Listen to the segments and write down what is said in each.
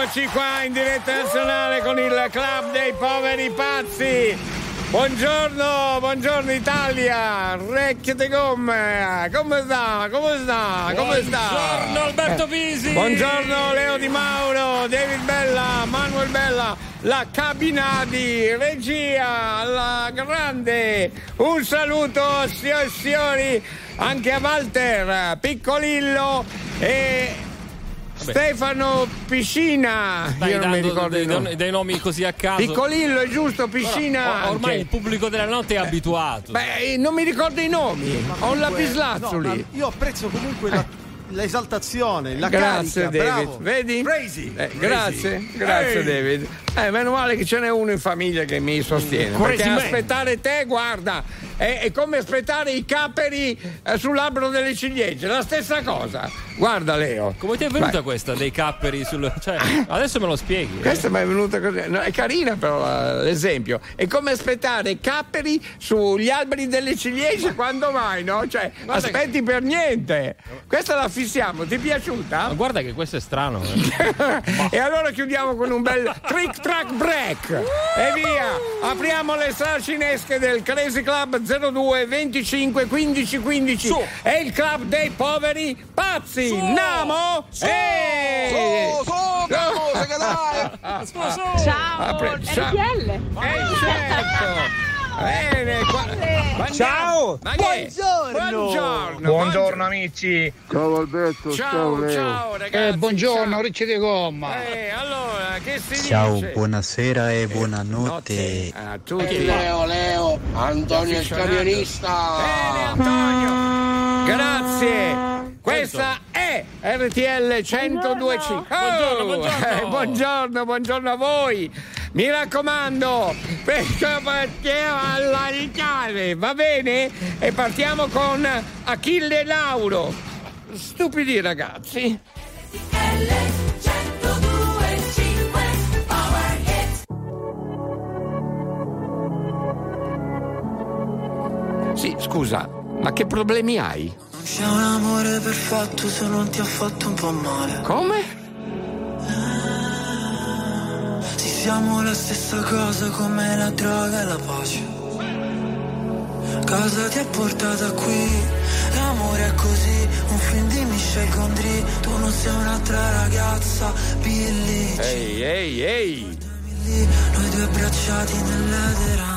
Eccoci qua in diretta nazionale con il club dei poveri pazzi. Buongiorno, buongiorno Italia, Recchie de gomme, come sta? Come sta? Come sta? Buongiorno Alberto Pisi. Buongiorno Leo Di Mauro, David Bella, Manuel Bella, la cabina di regia, la grande. Un saluto signori e signori anche a Walter, Piccolillo e Stefano Piscina. Stai Io non mi ricordo dei, i nomi. dei nomi così a caso. Piccolillo è giusto, Piscina. Or- ormai anche. il pubblico della notte è abituato. Beh, non mi ricordo i nomi. Ho un lapislazzuli. No, ma io apprezzo comunque la- l'esaltazione, la Grazie carica, David, bravo. vedi? Crazy. Eh, Crazy. grazie, grazie Ehi. David. Eh, meno male che ce n'è uno in famiglia che mi sostiene. Crazy Perché man. aspettare te, guarda, è, è come aspettare i caperi eh, sul labbro delle ciliegie, la stessa cosa. Guarda Leo. Come ti è venuta Vai. questa dei capperi sul. Cioè, adesso me lo spieghi. eh. Questa mi è venuta così. No, è carina però eh, l'esempio. È come aspettare capperi sugli alberi delle ciliegie quando mai, no? Cioè, aspetti per niente. Questa la fissiamo, ti è piaciuta? Ma guarda che questo è strano. eh. e allora chiudiamo con un bel trick track break e via apriamo le sale cinesche del Crazy Club 02 25 15 15 Su. è il club dei poveri pazzi Namo Ehi! Ciao, Apri- ciao. RTL. Eh, certo Bene, qua- ma Ciao. Ma che- Buongiorno. Buongiorno. Buongiorno amici. Ciao Alberto, Ciao, ciao Leo. ciao ragazzi. Eh, buongiorno, ciao. Ricci di Gomma. Eh, allora, che si Ciao, dice? buonasera e buonanotte. a tutti. Leo, Leo, Antonio il camionista. Bene, Antonio. Grazie. Questa è RTL 1025. Buongiorno, buongiorno. eh, buongiorno, buongiorno a voi. Mi raccomando, perché partiamo alla chiave, va bene? E partiamo con Achille Lauro. Stupidi ragazzi. Sì, scusa, ma che problemi hai? C'è un amore perfetto se non ti ha fatto un po' male. Come? Sì, siamo la stessa cosa come la droga e la pace. Cosa ti ha portata qui? L'amore è così, un film di Michel Gondry. Tu non sei un'altra ragazza, Billy. Ehi, ehi, ehi! Noi due abbracciati nell'edera.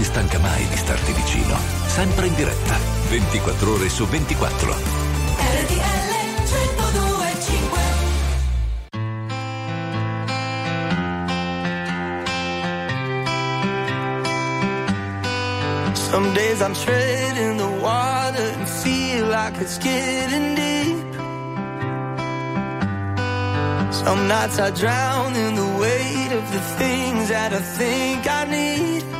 si stanca mai di starti vicino. Sempre in diretta, 24 ore su 24. RTL 1025 Some days I'm treading the water and feel like it's getting deep. Some nights I drown in the weight of the things that I think I need.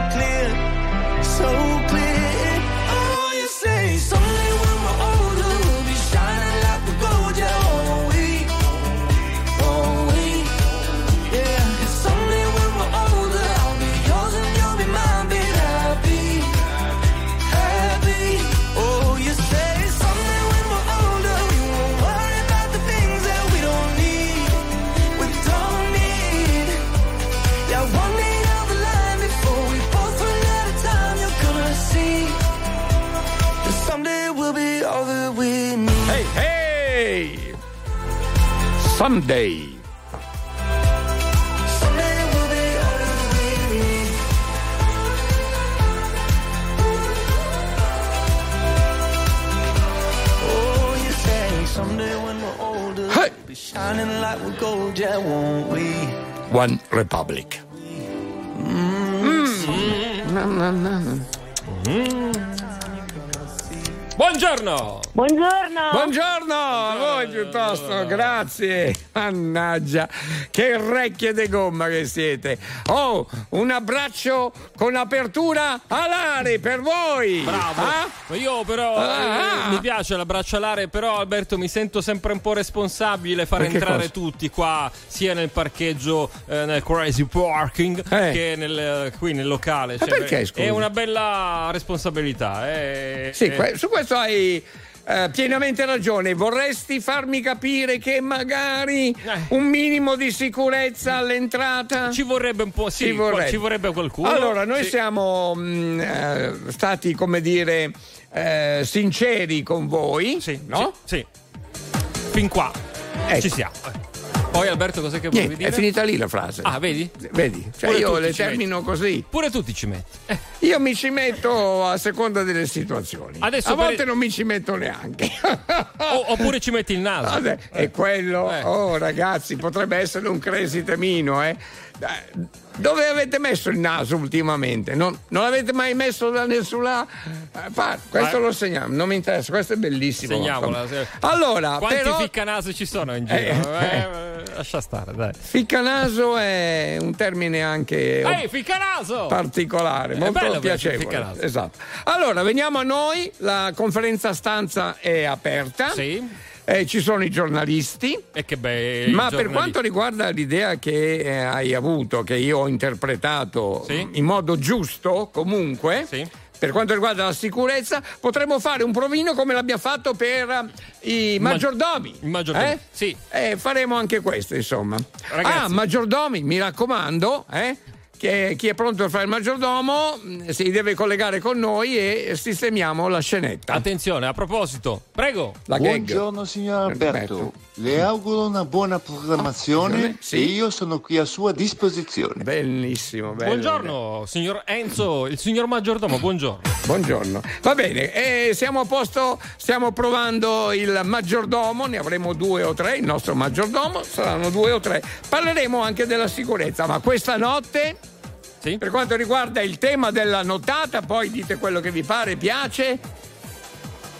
won't we? One Republic. Buongiorno! Buongiorno. Buongiorno a voi piuttosto, grazie. Mannaggia, che recchie di gomma che siete. Oh, un abbraccio con apertura alare per voi. Bravo! Ah? Io però Ah. eh, mi piace l'abbraccio alare, però Alberto mi sento sempre un po' responsabile far entrare cosa? tutti qua, sia nel parcheggio, eh, nel crazy parking, Eh. che nel, qui nel locale. Cioè, perché, scusi? È una bella responsabilità. eh. Sì, Eh, que- su questo hai eh, pienamente ragione. Vorresti farmi capire che magari Eh. un minimo di sicurezza all'entrata? Ci vorrebbe un po', sì, Ci vorrebbe. ci vorrebbe qualcuno. Allora, noi Sì. siamo mm, eh, stati, come dire, eh, sinceri con voi, Sì, no? sì, sì. Fin qua Ecco. ci siamo. Poi Alberto cos'è che Niente, dire? è finita lì la frase. Ah, vedi? Vedi? Cioè Pure io le termino così. Pure tu ti ci metti. Eh, Io mi ci metto a seconda delle situazioni. Adesso a per- volte non mi ci metto neanche. o- oppure ci metti il naso. Vabbè, è quello. Eh. Oh, ragazzi, potrebbe essere un crazy temino, eh. Dove avete messo il naso ultimamente? Non, non l'avete mai messo da nessuna eh, parte? Questo Eh. lo segniamo, non mi interessa, questo è bellissimo. Segniamola. Allora, Quanti però, ficcanasi ci sono in giro? Eh, Eh, eh. eh, lascia stare, dai. ficcanaso è un termine anche Ehi, ficcanaso! particolare, molto bello piacevole. ficcanaso. Esatto. Allora, veniamo a noi, la conferenza stanza è aperta. Sì. Eh, ci sono i giornalisti. E che bei Ma per quanto riguarda l'idea che eh, hai avuto, che io ho interpretato Sì. in modo giusto, comunque. Sì. Per quanto riguarda la sicurezza, potremmo fare un provino come l'abbiamo fatto per eh, i Ma- maggiordomi. i maggiordomi, Eh? sì. Eh, faremo anche questo, insomma. Ragazzi. Ah, maggiordomi, mi raccomando, eh? Che chi è pronto per fare il maggiordomo mh, si deve collegare con noi e sistemiamo la scenetta. Attenzione, a proposito, prego. La gag. Buongiorno signor Alberto, Alberto. le auguro una buona programmazione Sì. e io sono qui a sua disposizione. Bellissimo, bello. Buongiorno, signor Enzo, il signor maggiordomo, buongiorno. Buongiorno. Va bene, eh, siamo a posto, stiamo provando il maggiordomo, ne avremo due o tre, il nostro maggiordomo saranno due o tre. Parleremo anche della sicurezza, ma questa notte, Sì? per quanto riguarda il tema della nottata, poi dite quello che vi pare, piace.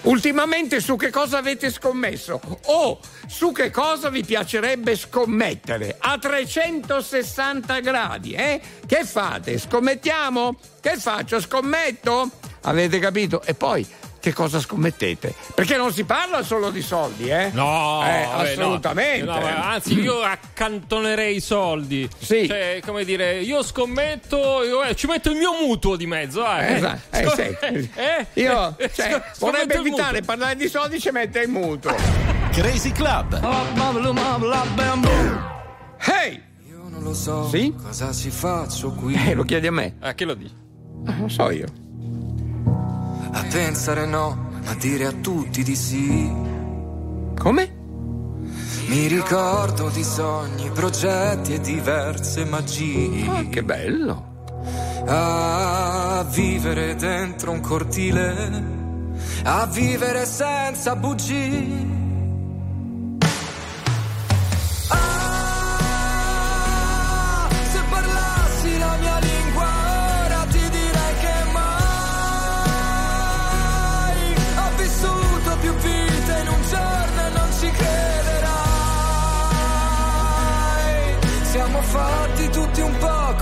Ultimamente su che cosa avete scommesso? O su che cosa vi piacerebbe scommettere? A 360 gradi, eh? Che fate? Scommettiamo? Che faccio? Scommetto? Avete capito? E poi che cosa scommettete? Perché non si parla solo di soldi, eh? No, Eh, vabbè, no. assolutamente. No, ma anzi, io accantonerei i soldi. Sì. Cioè, come dire, io scommetto, io, eh, ci metto il mio mutuo di mezzo. Eh. Esatto, eh, Scom- sì. eh, Io eh, cioè, scom- vorrebbe evitare di parlare di soldi ci mette il mutuo. Crazy Club. Hey! Io non lo so Sì? cosa si faccio qui Eh, lo chiedi a me? Ah, che lo dici? Ah, lo so io. A pensare no, a dire a tutti di sì. Come? Mi ricordo di sogni, progetti e diverse magie. Ah, che bello. A vivere dentro un cortile, a vivere senza bugie.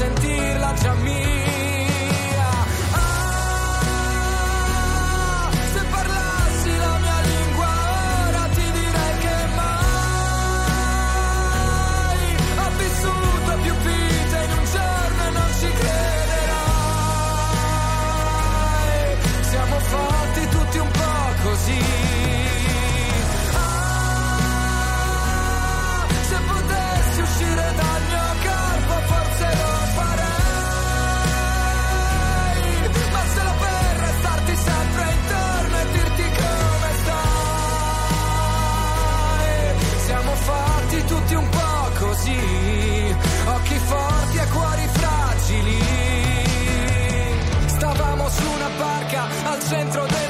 sentirla già mia. Al centro del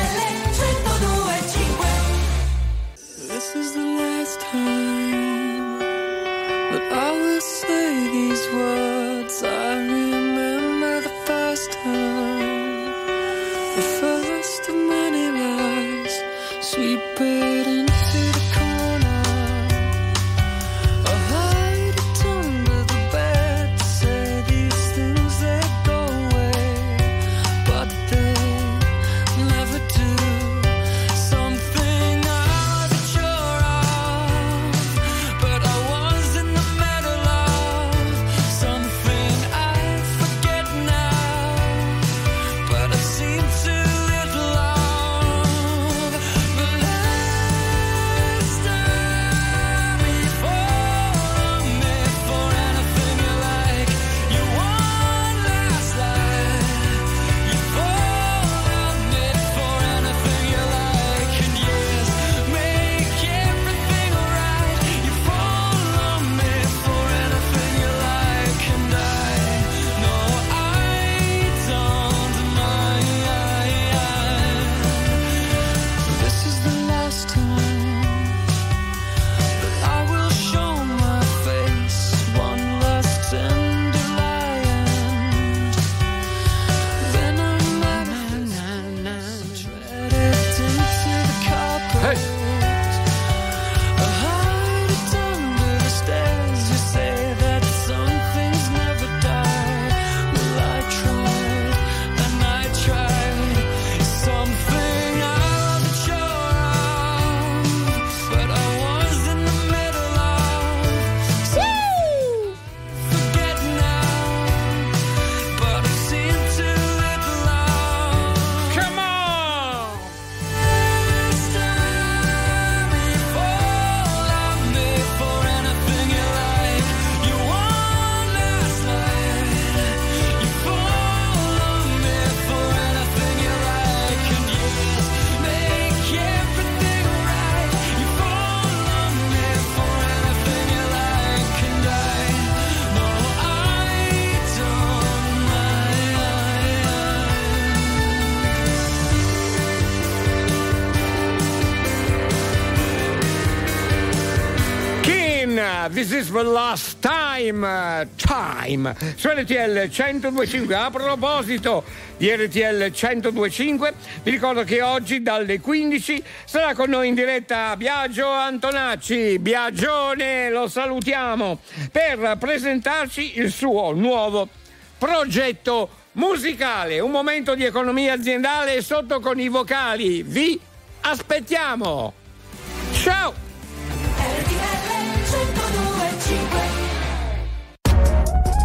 the last time, uh, time, su RTL 1025. A proposito di RTL 1025, vi ricordo che oggi dalle 15 sarà con noi in diretta Biagio Antonacci. Biagione, lo salutiamo, per presentarci il suo nuovo progetto musicale. Un momento di economia aziendale sotto con i vocali. Vi aspettiamo! Ciao!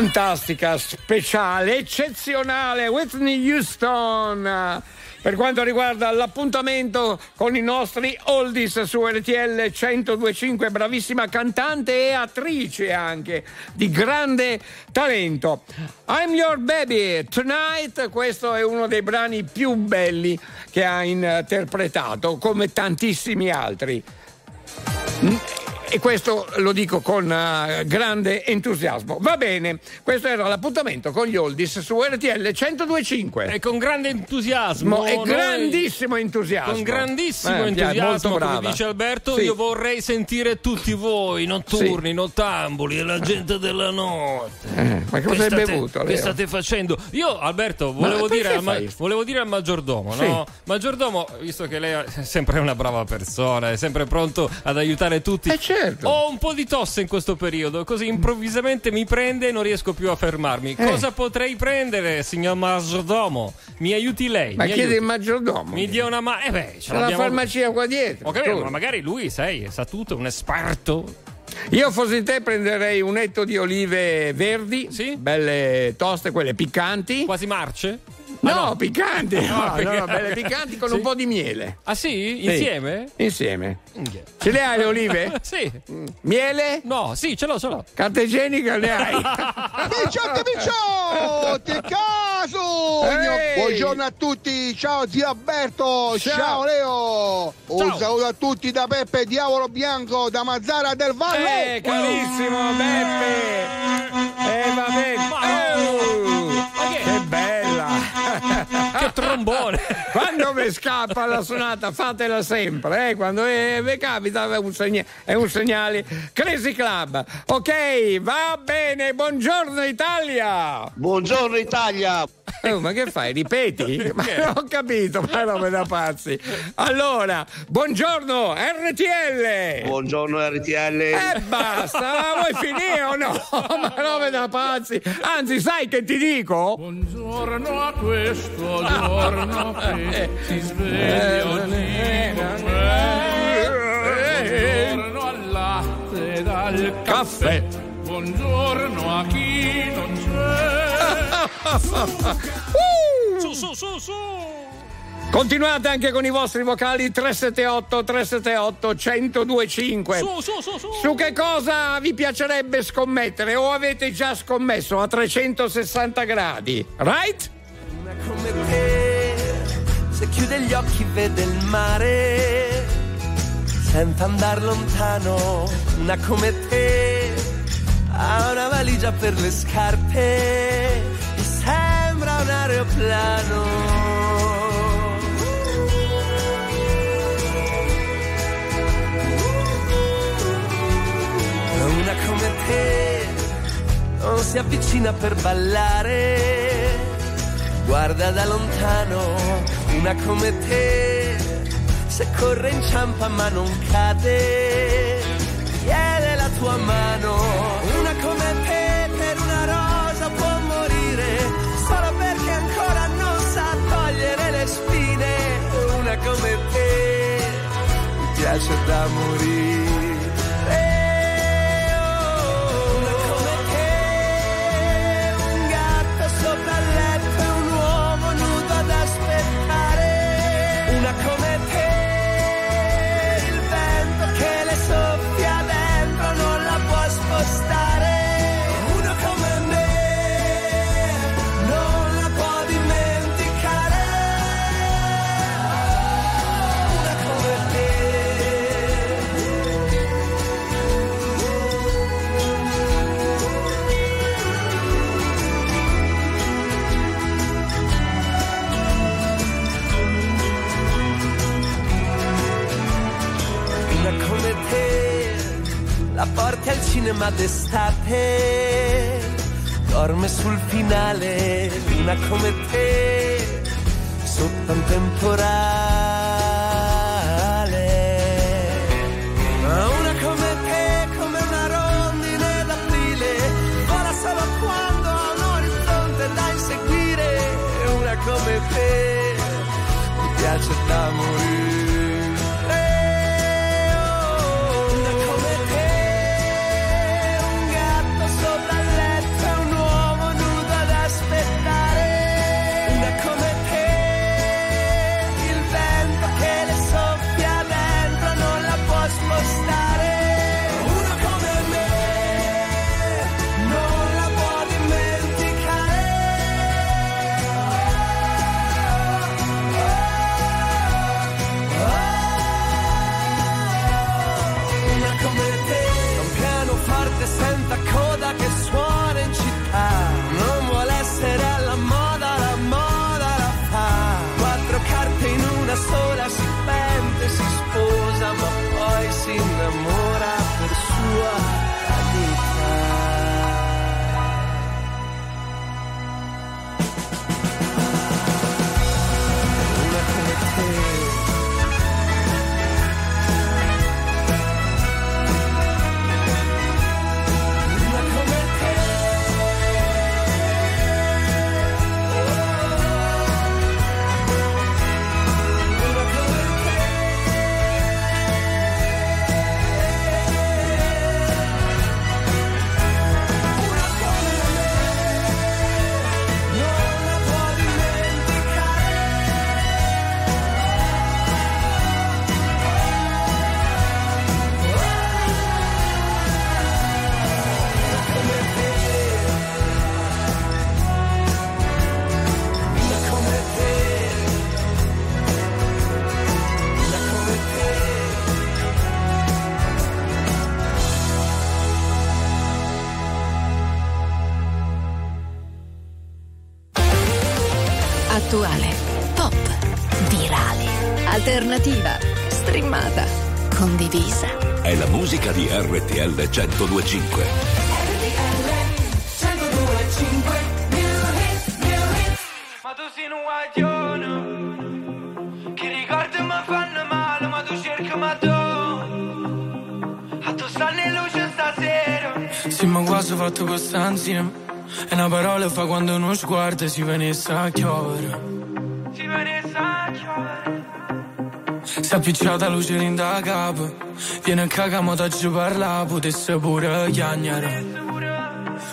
Fantastica, speciale, eccezionale, Whitney Houston. Per quanto riguarda l'appuntamento con i nostri oldies su RTL 1025, bravissima cantante e attrice anche, di grande talento. I'm Your Baby Tonight, questo è uno dei brani più belli che ha interpretato, come tantissimi altri. E questo lo dico con eh, grande entusiasmo. Va bene, questo era l'appuntamento con gli oldies su RTL 1025. E con grande entusiasmo. e grandissimo entusiasmo. Con grandissimo Eh, entusiasmo, come dice Alberto, Sì. io vorrei sentire tutti voi, notturni, nottambuli e la gente della notte. Eh, ma cosa Che hai state- bevuto? Che state facendo? Io, Alberto, volevo, perché dire al, ma- volevo dire al maggiordomo, Sì. no? Maggiordomo, visto che lei è sempre una brava persona, è sempre pronto ad aiutare tutti. Eh certo. Ho un po' di tosse in questo periodo, così improvvisamente mi prende e non riesco più a fermarmi. Eh. Cosa potrei prendere, signor maggiordomo? Mi aiuti lei? Ma mi chiedi aiuti. il maggiordomo. Mi dia una mano. Eh beh, ce C'è la farmacia qua dietro. Ho capito, ma magari lui, sai, sa tutto, è un esperto. Io fossi te prenderei un etto di olive verdi, belle toste, quelle piccanti. Quasi marce? No, piccanti, no, no, no, piccanti. belle piccanti con Sì. un po' di miele. Ah sì? Sì. Insieme? Insieme. Ce le hai le olive? Sì. Miele? No, sì, ce l'ho, ce l'ho. Carta igienica ne hai? Picciotti, picciotti, caso! Ehi! Buongiorno a tutti, ciao zio Alberto, Ciao. ciao, Leo! Un Ciao. saluto a tutti da Peppe Diavolo Bianco da Mazzara del Valle! Eh, carissimo Beppe! Eh, vabbè. Oh, che bella! Che trombone! Quando vi scappa la suonata, fatela sempre, eh? Quando eh, vi capita è un, segna- è un segnale. Crazy Club. Ok, va bene, buongiorno Italia! Buongiorno Italia! Oh, ma che fai? Ripeti? Ma non ho capito, ma robe da pazzi. Allora, buongiorno RTL! Buongiorno RTL! E basta, ma vuoi finire o no? Ma robe da pazzi! Anzi, sai che ti dico? Buongiorno a questo giorno che si sveglia oggi con me. Buongiorno al latte e al caffè. Buongiorno a chi non c'è. Su, su, su, su! Continuate anche con i vostri vocali 378 378 1025. Su, su, su, su! Su che cosa vi piacerebbe scommettere o avete già scommesso a 360 gradi? Right? Una come te, se chiude gli occhi vede il mare, senza andare lontano. Una come te, ha una valigia per le scarpe e sembra un aeroplano. Una come te non si avvicina per ballare, guarda da lontano una come te, se corre inciampa ma non cade, chiede la tua mano, una come te per una rosa può morire, solo perché ancora non sa togliere le spine, una come te, mi piace da morire. Porti al cinema d'estate, dorme sul finale, una come te, sotto un temporale. Ma Una come te, come una rondine d'aprile, vola solo quando ha un orizzonte da inseguire, una come te, mi piace da morire. RTL 1025. Ma tu sei un guaglione Che ricordi mi fanno male Ma tu cerchi ma tu A tu stanno in luce stasera Sì, ma quasi fatto questa insieme. E una parola fa quando uno sguardo si venisse a chiovere. Si venisse a chiovere Si è appicciata luce in da capo. Viene a cagamo da giù parla, potesse pure chiagnare.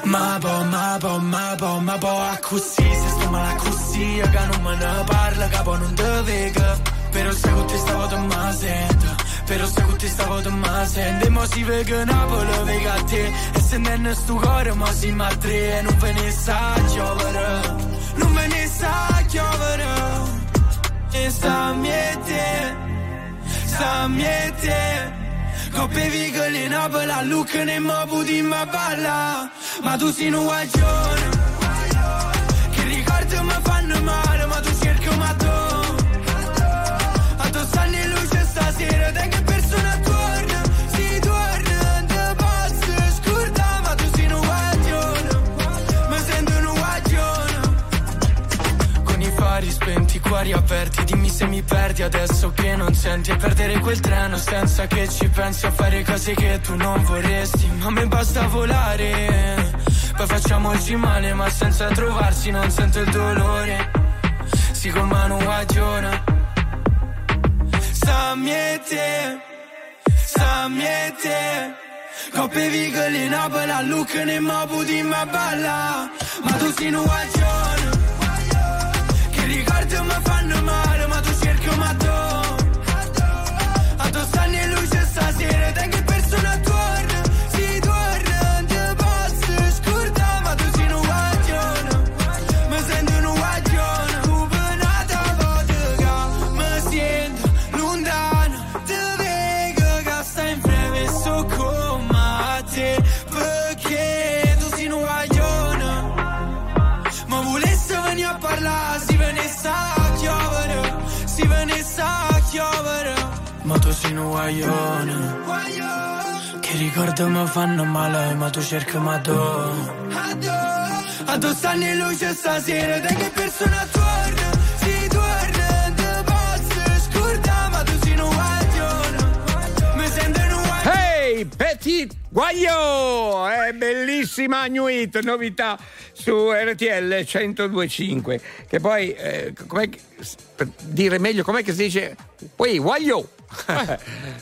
Ma po, ma po, ma po, ma po, a così, se sto male a così, che non me ne parla, capo non te vega. Però se con te stavo te ma sento, però se con te stavo te ma sento. E mo si vega Napoli, vega a te, e se non è sto cuore, mo si ma tre, e non ve ne sa giovere, non ve ne sa giovere. E sta miete, sta miete. Coppe vicoli in Napoli, a Lucca ne mo puti ma balla. Ma tu sei un guaglione Che ricordi mi fanno male Ma tu cerchi ma tu A tu stanno in luce stasera Te che persona torna. Si torna Te posso scordare Ma tu sei un guaglione. Mi sento un guaglione. Con i fari spenti, cuori aperti se mi perdi adesso che non senti E perdere quel treno senza che ci pensi A fare cose che tu non vorresti. Ma a me basta volare Poi facciamoci male ma senza trovarsi Non sento il dolore. Si con mano guagiona Sta miete Coppe vicoli in Napoli a Lucca ne mo puti ma balla. Ma tu sei un guagione che ricordi mi fanno A tu Sei un guaglione, che ricordi mi fanno male, ma tu cerchi ma tu. A tu stanno in luce stasera, te che persona torna. Hey, Petit Guaglio! È bellissima New Hit, novità su RTL 1025. Che poi, eh, dire meglio, com'è che si dice? Poi Guaglio!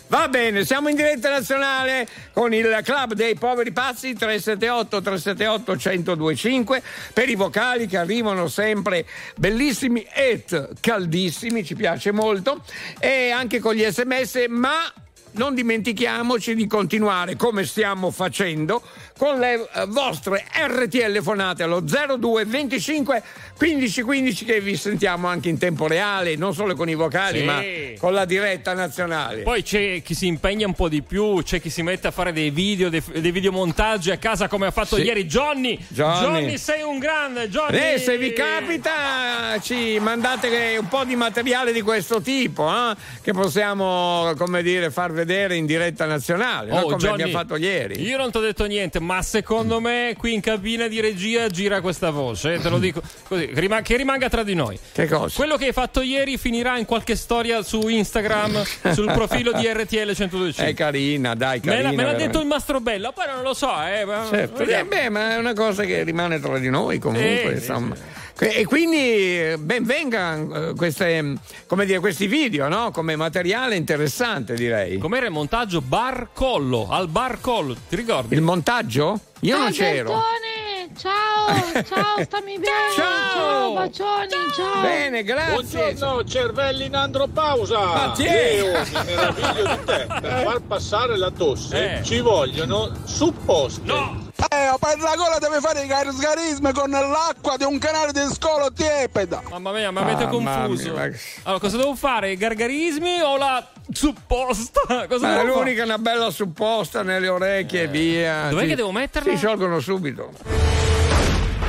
Va bene, siamo in diretta nazionale con il club dei poveri pazzi 378 378 1025 per i vocali che arrivano sempre bellissimi e caldissimi, ci piace molto e anche con gli sms, ma non dimentichiamoci di continuare come stiamo facendo con le eh, vostre RTL fonate allo 02 25 15 15 che vi sentiamo anche in tempo reale, non solo con i vocali, Sì. ma con la diretta nazionale. Poi c'è chi si impegna un po' di più, c'è chi si mette a fare dei video, dei, dei videomontaggi a casa come ha fatto Sì. ieri Johnny. Johnny. sei un grande, Johnny. Eh, se vi capita ci mandate un po' di materiale di questo tipo eh, che possiamo come dire far vedere in diretta nazionale no? Oh, come Johnny, abbiamo fatto ieri Io non ti ho detto niente, ma secondo me qui in cabina di regia gira questa voce, eh, te lo dico così, che rima- che rimanga tra di noi. Che cosa? Quello che hai fatto ieri finirà in qualche storia su Instagram, sul profilo di RTL 125. è carina dai Me l'ha, carina me l'ha detto il Mastrobella, poi non lo so, eh. ma- Certo, eh, beh, ma è una cosa che rimane tra di noi comunque, Sì, insomma. E quindi eh, ben vengano queste, come dire, questi video, no? Come materiale interessante, direi. Com'era il montaggio bar collo, al bar collo, ti ricordi? Il montaggio? Io non c'ero. Albertone, ciao, ciao, stammi bene. Ciao. Ciao, bacioni, ciao. Bene, grazie. Buongiorno, cervelli in andropausa. Ma ti è? Io mi meraviglio di te. Per far passare la tosse Eh. ci vogliono supposti. Eh, per la gola deve fare i garisgarismi con l'acqua di un canale di scolo tiepida. Mamma mia, mi avete Mamma confuso. mia, ma- Allora, cosa devo fare? I gargarismi o la supposta? Cosa fare? l'unica è una bella supposta nelle orecchie e via. Dov'è Si- che devo metterla? Si sciolgono subito.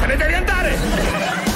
Te ne devi andare!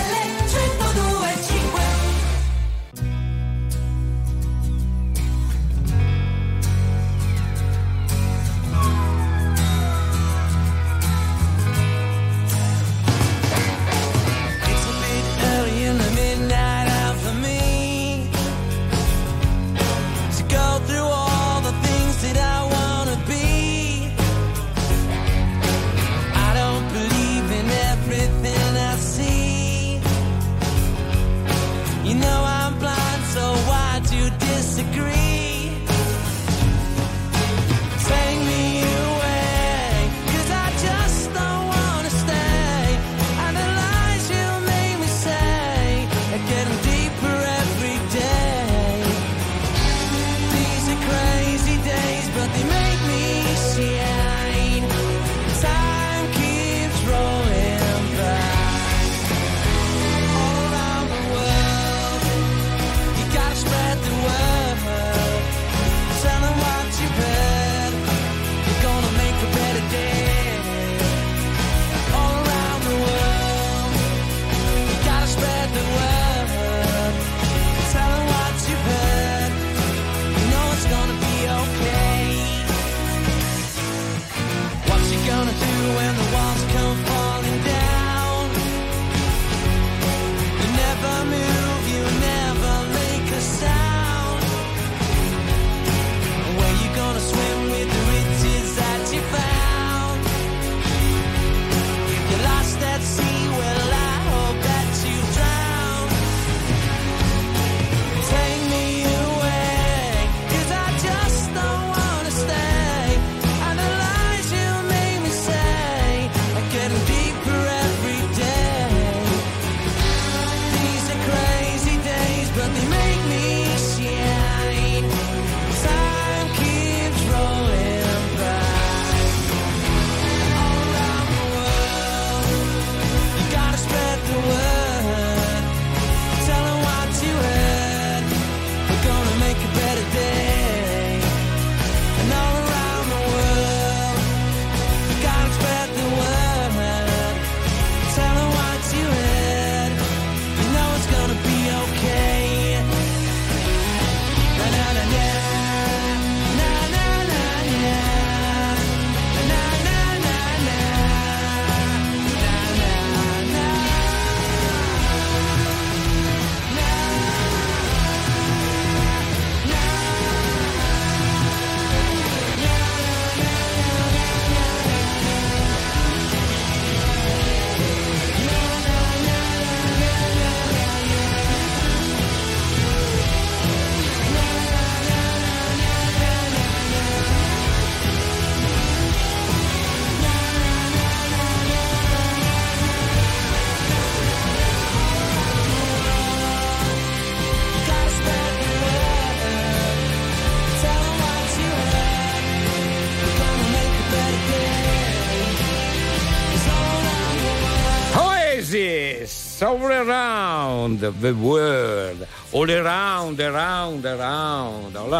the world, all around, around, around. All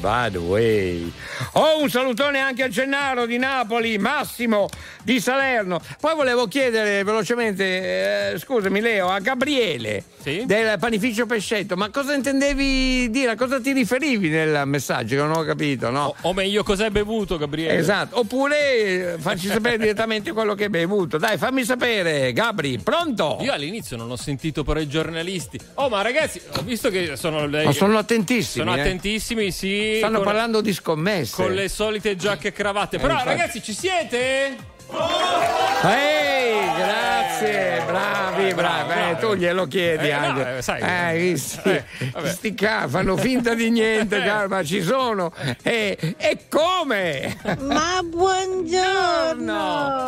by the way. Oh, un salutone anche a Gennaro di Napoli, Massimo di Salerno. Poi volevo chiedere velocemente, eh, scusami Leo, a Gabriele del panificio Pescetto, ma cosa intendevi dire? A cosa ti riferivi nel messaggio? Non ho capito, no? O, o meglio, cos'hai bevuto, Gabriele? Esatto, oppure eh, facci sapere direttamente quello che hai bevuto. Dai, fammi sapere, Gabri, pronto? Io all'inizio non ho sentito però i giornalisti. Oh, ma ragazzi, ho visto che sono. Ma sono attentissimi. Sono eh. attentissimi, sì. Stanno con- parlando di scommesse. Con le solite giacche e cravatte. Eh, Però, infatti. ragazzi, ci siete? Ehi, grazie, bravi, bravi. Eh, tu glielo chiedi Eh, no, anche. eh, sai. Eh, visti, Eh, vabbè. sti ca- fanno finta di niente, cara, ma ci sono. E, e come? Ma buongiorno!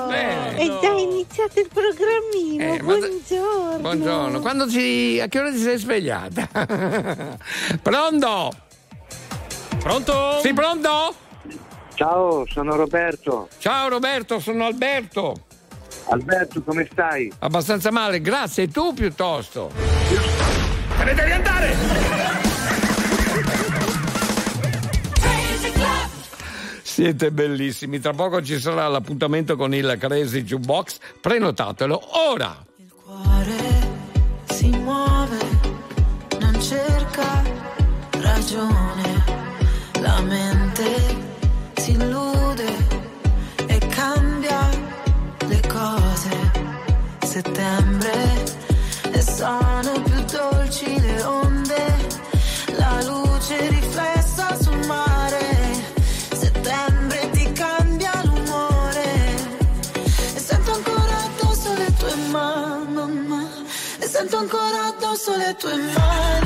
Bene. È già iniziato il programmino, Eh, buongiorno! Buongiorno, quando ci, a che ora ti sei svegliata? Pronto? Pronto? Sì, pronto? Ciao, sono Roberto. Ciao Roberto, sono Alberto. Alberto, come stai? Abbastanza male, grazie. E tu piuttosto? Te ne devi andare! Siete bellissimi. Tra poco ci sarà l'appuntamento con il Crazy Jukebox. Prenotatelo ora. si muove, non cerca ragione, la mente ancora addosso le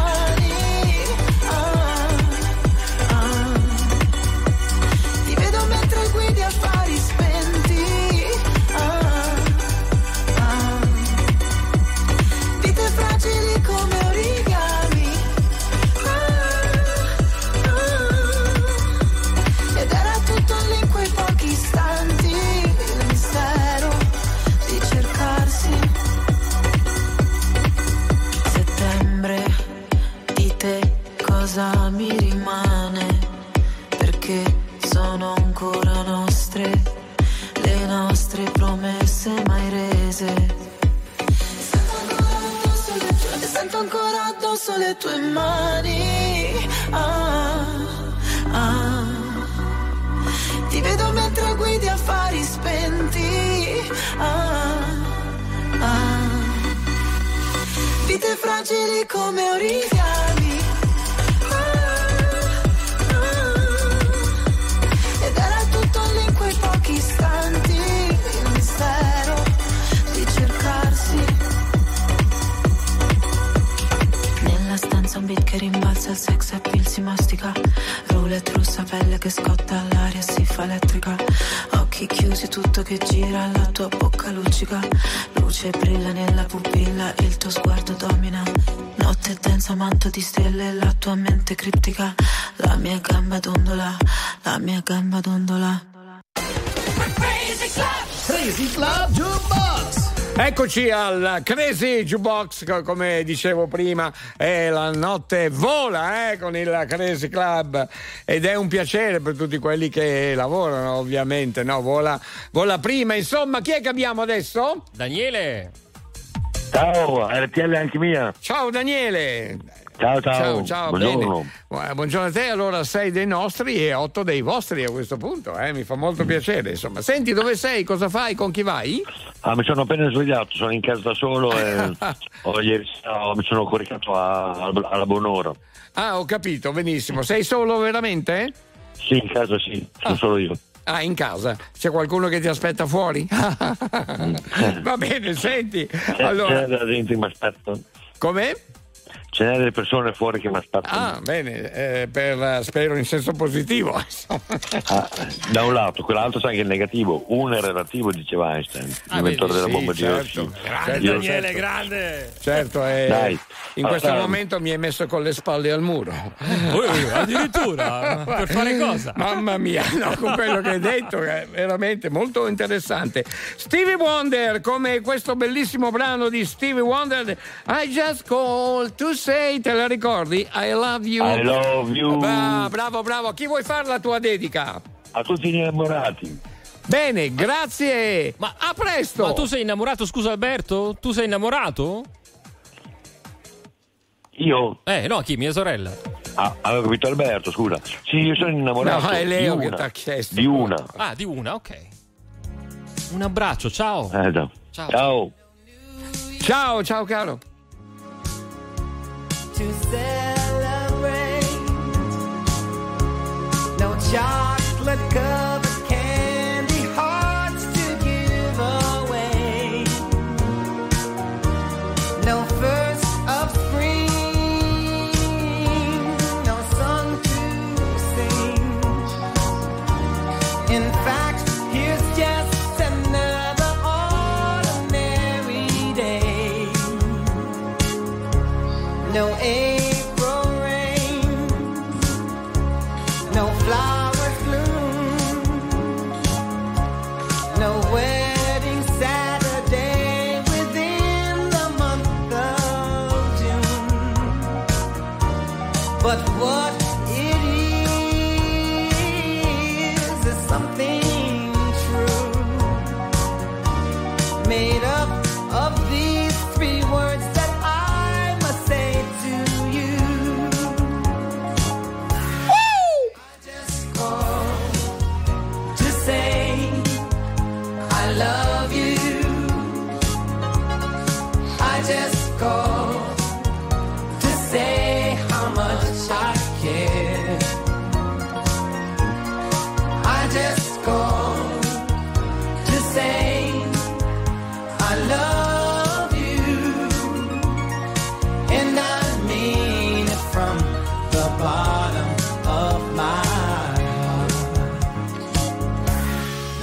Eccoci al Crazy Jukebox, co- come dicevo prima, è la notte vola eh, con il Crazy Club ed è un piacere per tutti quelli che lavorano, ovviamente, no? Vola, vola prima. Insomma, chi è che abbiamo adesso? Daniele. Ciao, RTL anche mia. Ciao Daniele. Ciao, ciao. Ciao, ciao, Buongiorno. bene. Buongiorno a te, allora sei dei nostri e otto dei vostri a questo punto, eh? mi fa molto piacere. Insomma, senti dove sei, cosa fai, con chi vai? Ah, mi sono appena svegliato, sono in casa da solo e ho- ieri sera mi sono coricato alla Bonora. Ah, ho capito, benissimo. Sei solo veramente? Sì, in casa sì, sono solo io. Ah, in casa? C'è qualcuno che ti aspetta fuori? Va bene, senti. Allora, c'è della gente che mi aspetta. com'è? Ce n'è delle persone fuori che mi aspettano. Ah, bene, eh, per, spero in senso positivo. Ah, da un lato, quell'altro sai che è negativo, uno è relativo, diceva Einstein, l'inventore vedi, della sì, bomba di certo. Hiroshima. Grande Io- Daniele, grande. Certo, eh, Dai. in questo Allora- momento mi hai messo con le spalle al muro. Ui, addirittura? Per fare cosa? Mamma mia, no, con quello che hai detto è veramente molto interessante. Stevie Wonder, come questo bellissimo brano di Stevie Wonder, I just called to say, te la ricordi? I love you. I love you. Bra- bravo, bravo. A chi vuoi fare la tua dedica? A tutti gli innamorati. Bene, grazie. Ma a presto. Ma tu sei innamorato, scusa Alberto? Tu sei innamorato? Io? Eh, no, chi? Mia sorella. Ah, avevo capito Alberto, scusa. Sì, io sono innamorato. No, è Leo di che una, t'ha chiesto. Di una. Ah, di una, ok. Un abbraccio, ciao. Eh, già. Ciao. Ciao. Ciao, ciao caro. To celebrate. No chocolate covered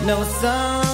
No summer's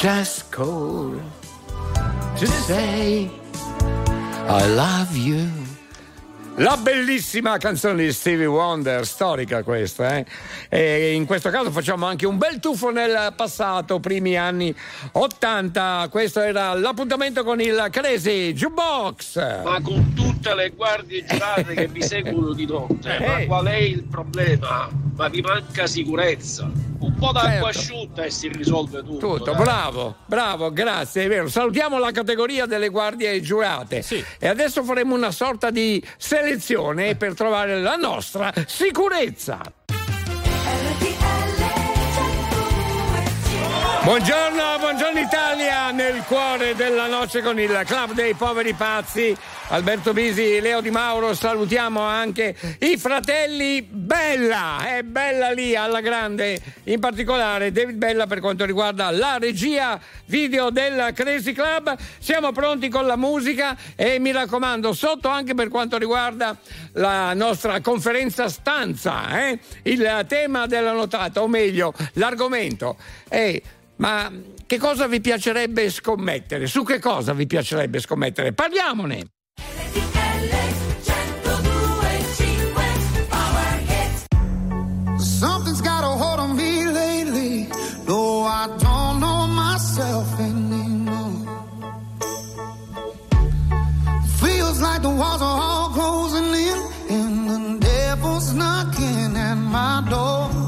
just called to say I love you. La bellissima canzone di Stevie Wonder, storica questa, eh? E in questo caso facciamo anche un bel tuffo nel passato, primi anni 80. Questo era l'appuntamento con il Crazy Jukebox. Ma con tutte le guardie giurate che vi seguono di notte, ma Eh. qual è il problema? Ma vi manca sicurezza. Un po' d'acqua Certo. asciutta e si risolve tutto. Tutto, dai. bravo, bravo, grazie, è vero. Salutiamo la categoria delle guardie giurate. E adesso faremo una sorta di selezione per trovare la nostra sicurezza. Buongiorno, buongiorno Italia, nel cuore della noce con il Club dei Poveri Pazzi. Alberto Bisi, Leo Di Mauro, salutiamo anche i fratelli Bella, è Bella lì alla grande, in particolare David Bella per quanto riguarda la regia video del Crazy Club. Siamo pronti con la musica e mi raccomando, sotto anche per quanto riguarda la nostra conferenza stanza, eh? il tema della notata, o meglio, l'argomento è ma che cosa vi piacerebbe scommettere? Su che cosa vi piacerebbe scommettere? Parliamone! Something's got a hold on me lately. No, I don't know myself anymore. Feels like the walls are all closing in, and the devil's knocking at my door.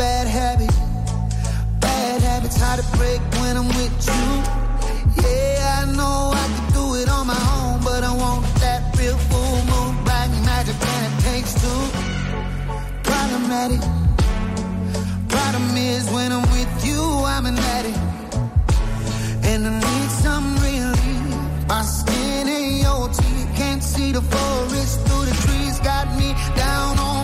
Bad habit. Bad habits hard to break when I'm with you. Yeah, I know I can do it on my own, but I want that real full moon, black magic, and it takes two. Problematic. Problem is when I'm with you, I'm an addict, and I need some relief. My skin and your teeth can't see the forest through the trees. Got me down on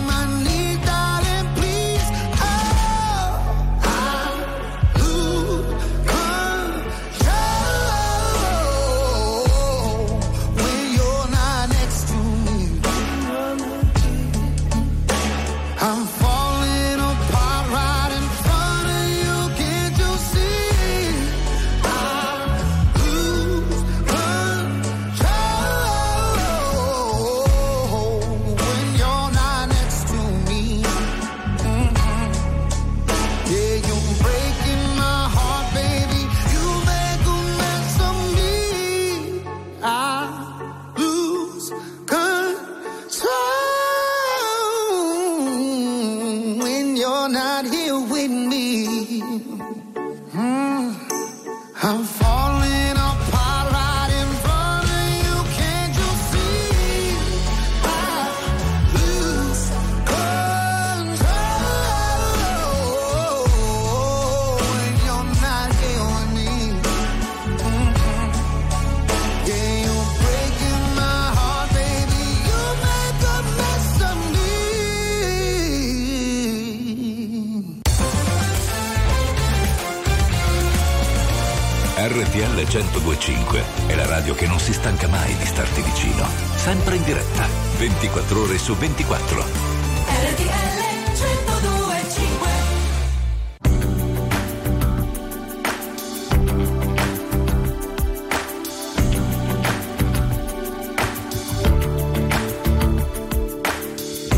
24 ore su 24. RTL 1025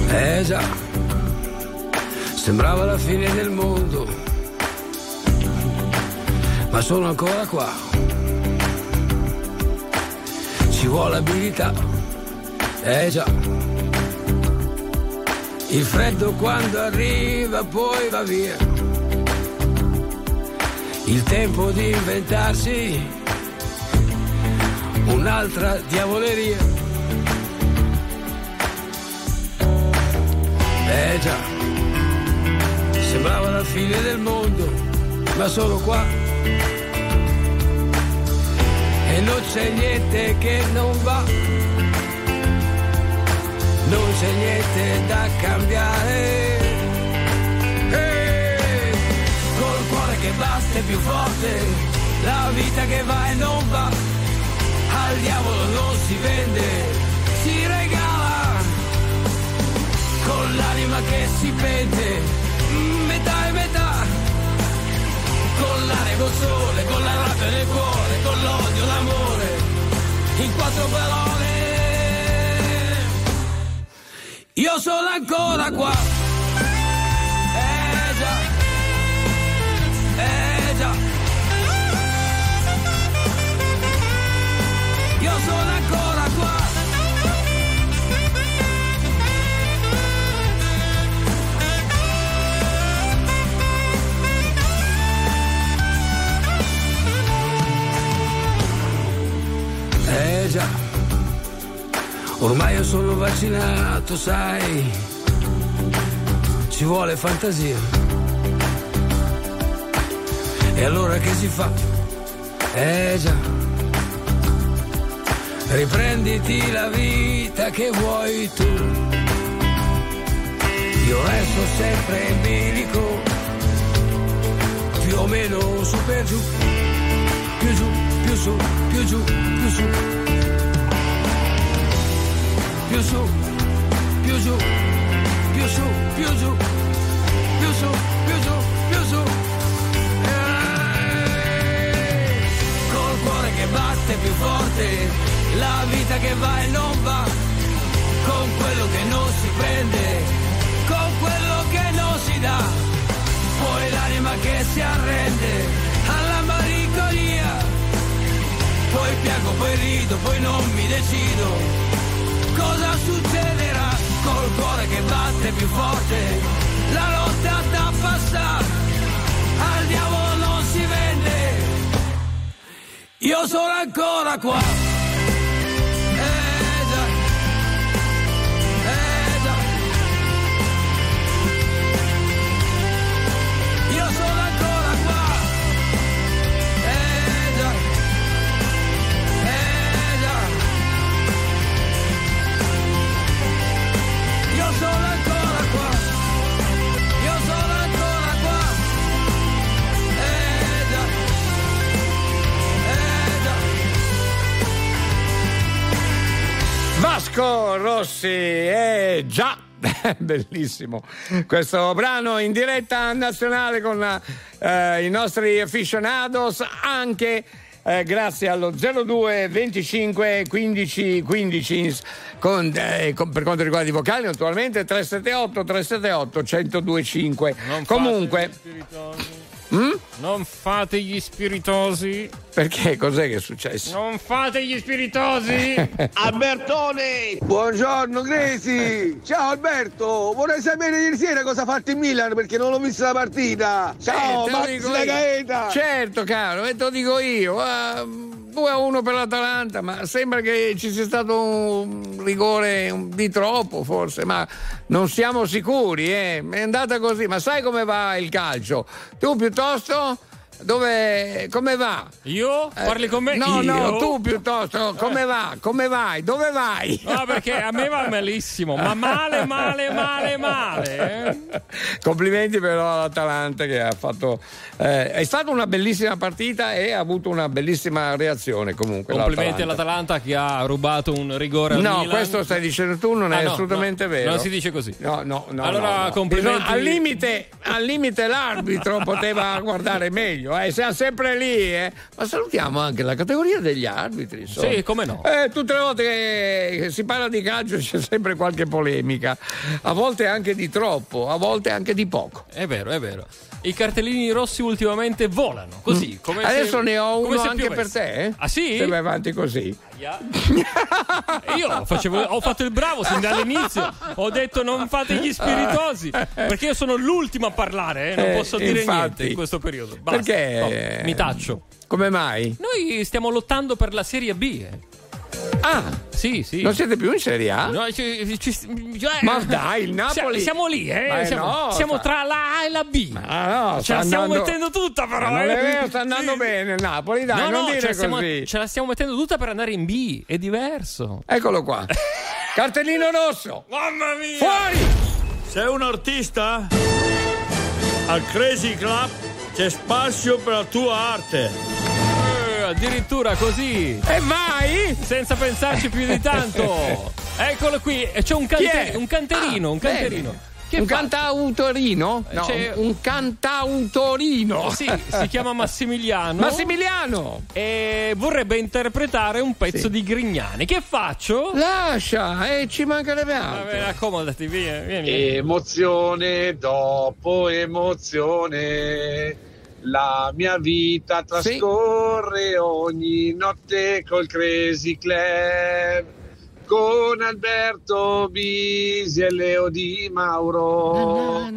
Eh già, sembrava la fine del mondo, ma sono ancora qua. Ci vuole abilità, eh già. Il freddo quando arriva poi va via. Il tempo di inventarsi un'altra diavoleria. Eh già, sembrava la fine del mondo, ma sono qua. E non c'è niente che non va, non c'è niente da cambiare. Eh, col cuore basta è più forte, la vita che va e non va, al diavolo non si vende, si regala, con l'anima che si pente, metà e metà, con l'aria, col sole, con la rabbia nel cuore, con l'odio, l'amore, in quattro parole. Io sono ancora qua. Ormai io sono vaccinato, sai. Ci vuole fantasia. E allora che si fa? Eh già. Riprenditi la vita che vuoi tu. Io resto sempre in bilico. Più o meno su per giù. Più giù, più su, più giù, più su più su, più giù, più su, più giù, più su, più giù, più su. Eh, Col cuore che batte più forte, la vita che va e non va, con quello che non si prende, con quello che non si dà, poi l'anima che si arrende alla malinconia, poi piango, poi rido, poi non mi decido cosa succederà col cuore che batte più forte. La lotta da passare al diavolo non si vende. Io sono ancora qua Rossi, eh già. Bellissimo. Questo brano in diretta nazionale con eh, i nostri aficionados anche eh, grazie allo 02 25 15 15 con, eh, con- per quanto riguarda i vocali naturalmente 378 378 1025 comunque Mm? Non fate gli spiritosi. perché cos'è che è successo? Non fate gli spiritosi. Albertone! Buongiorno Gresi! Ciao Alberto! Vorrei sapere ieri sera cosa ha fatto il Milan perché non ho visto la partita! Ciao, Eh, Max la. Gaeta! Certo, caro, e te lo dico io. ah, 2 a 1 per l'Atalanta, ma sembra che ci sia stato un rigore un- di troppo, forse, ma non siamo sicuri, eh. È andata così, ma sai come va il calcio? Tu piuttosto? Dove come va? Io? Parli con me? No, no, Io? tu piuttosto, come va? Come vai? Dove vai? No, perché a me va malissimo, ma male, male, male, male. eh. Complimenti però all'Atalanta che ha fatto. eh, è stata una bellissima partita e ha avuto una bellissima reazione comunque. Complimenti l'Atalanta. all'Atalanta che ha rubato un rigore al No, Milan. questo stai dicendo tu, non Ah, è no, assolutamente no, vero. Non si dice così. No, no, no. Allora, no, no. complimenti. Al limite, al limite l'arbitro poteva guardare meglio, eh, siamo sempre lì, eh. Ma salutiamo anche la categoria degli arbitri. insomma. Sì, come no. Eh, tutte le volte che si parla di calcio c'è sempre qualche polemica, a volte anche di troppo, a volte anche di poco. È vero, è vero. I cartellini rossi ultimamente volano, così. Come Mm. Adesso se- ne ho come uno anche per piovesse. te. eh? Ah sì? Se vai avanti così. Io facevo- ho fatto il bravo sin dall'inizio. Ho detto non fate gli spiritosi. Perché io sono l'ultimo a parlare, eh, non Eh, posso dire infatti. niente in questo periodo. Basta. Perché? No, mi taccio. Come mai? Noi stiamo lottando per la Serie B. eh. Ah, sì, sì. Non siete più in Serie A? No, ci- ci- cioè- Ma dai, il Napoli- Siamo lì, eh? Ma siamo no, siamo sta- tra la A e la B. Ah, no, Ce la stiamo andando- mettendo tutta, però. Ma non eh. è vero, sta andando Sì. bene il Napoli, dai, no, non no, dire ce la, stiamo, così. ce la stiamo mettendo tutta per andare in B. È diverso. Eccolo qua. Cartellino rosso. Mamma mia! Fuori! Sei un artista? Al Crazy Club c'è spazio per la tua arte. Eh, addirittura così. E vai! Senza pensarci più di tanto. Eccolo qui, e c'è un, cante- un canterino, Ah, un canterino. bene. Che un fa? cantautorino? No, C'è- un cantautorino. Sì, si chiama Massimiliano. Massimiliano! E vorrebbe interpretare un pezzo di Grignani. Che faccio? Lascia, e ci mancherebbe altro. Vabbè, accomodati, via, vieni. Emozione dopo emozione. La mia vita trascorre ogni notte col Crazy Club. Con Alberto Bisi e Leo Di Mauro.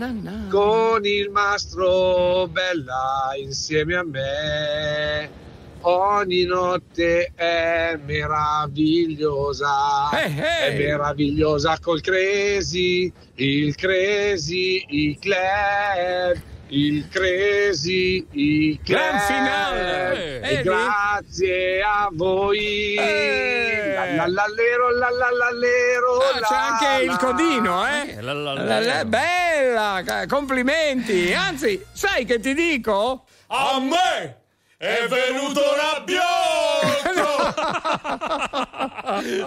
Con il mastro Bella insieme a me. Ogni notte è meravigliosa. Eh, È meravigliosa col Crazy, il Crazy, il Club, il Crazy, il Club. Gran finale! E Vedi? grazie a voi. Eh. La la la lero, la la la lero, Ah, la c'è anche il la. codino, eh? La, la, la, La- la- bella, complimenti. Anzi, sai che ti dico? A me è venuto rabbioso!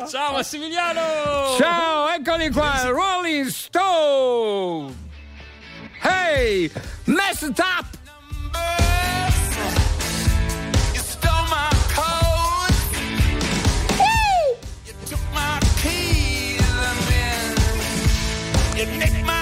Ciao Massimiliano! Ciao, eccoli qua, Rolling Stone. Hey, up. You stole my coat. You took my keys and then you nicked my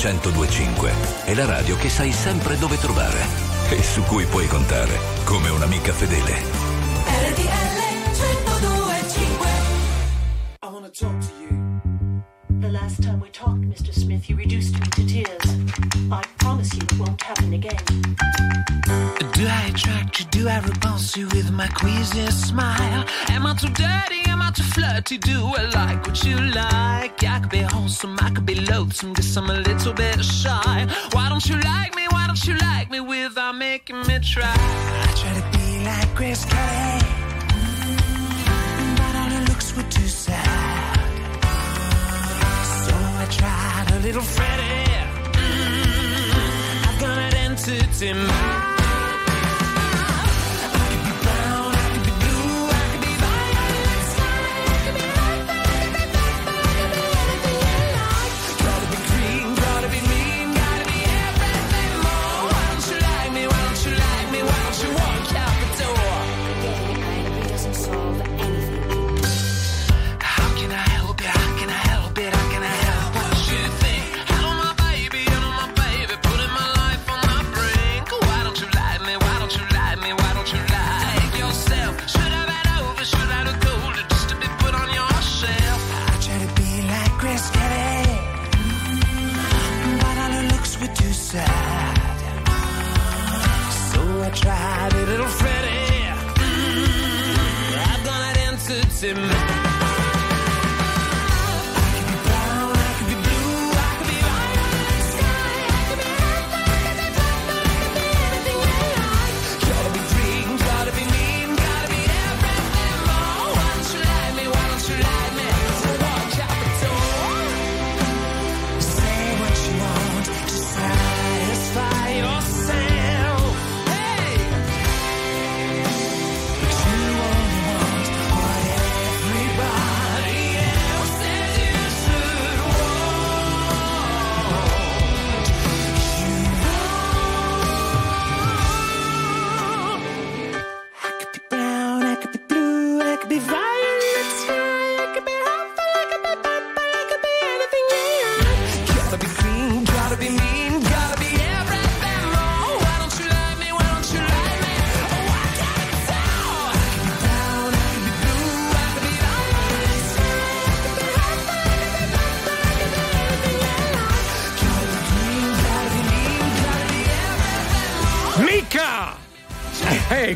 1025 è la radio che sai sempre dove trovare e su cui puoi contare come un'amica fedele. RTL 1025 I wanna talk to you. The last time we talked, Mr. Smith, you reduced me to tears. I promise you it won't happen again. Do I attract you? Do I repulse you with my queasy smile? Am I too dirty? Am I too flirty? Do I like what you like? Loathsome, guess I'm a little bit shy. Why don't you like me? Why don't you like me without making me try? I try to be like Grace Kelly, mm, but all her looks were too sad. So I tried a little Freddie. Mm, I've got an entity.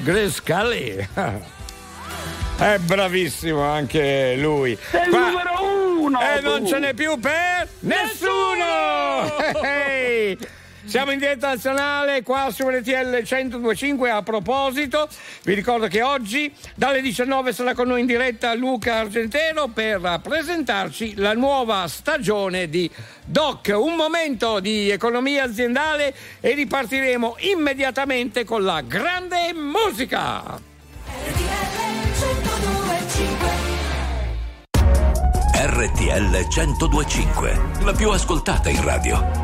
Grace Kelly. È bravissimo anche lui. Sei il numero uno, E tu. non ce n'è più per nessuno! Ehi! Siamo in diretta nazionale qua su RTL 1025 a proposito vi ricordo che oggi dalle 19 sarà con noi in diretta Luca Argentero per presentarci la nuova stagione di Doc, un momento di economia aziendale e ripartiremo immediatamente con la grande musica. RTL 1025, la più ascoltata in radio.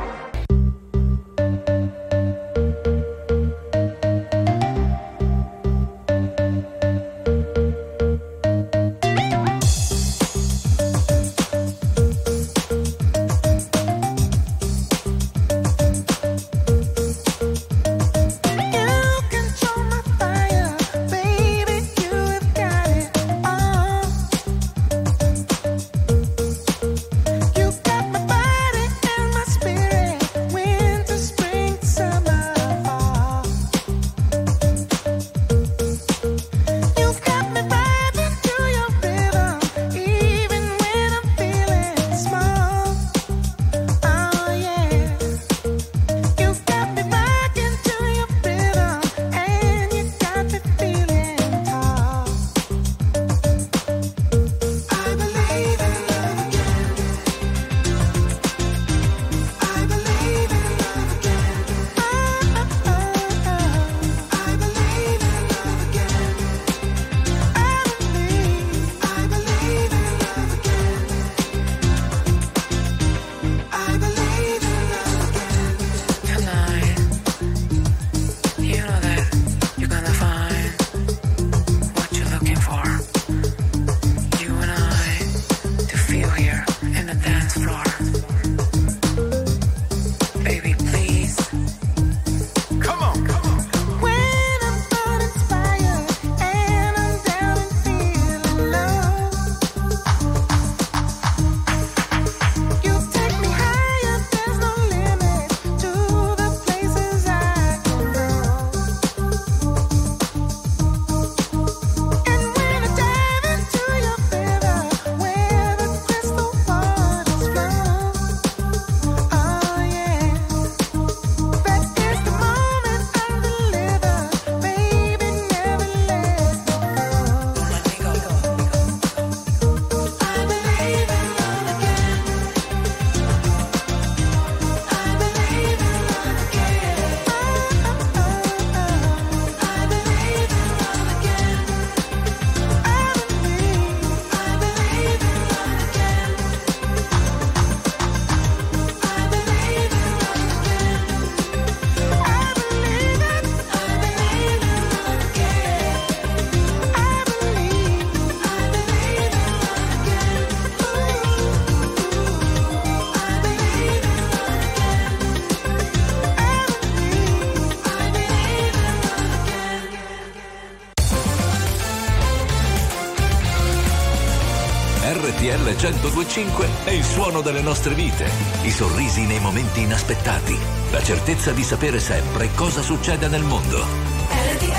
1025 è il suono delle nostre vite, i sorrisi nei momenti inaspettati, la certezza di sapere sempre cosa succede nel mondo. RTL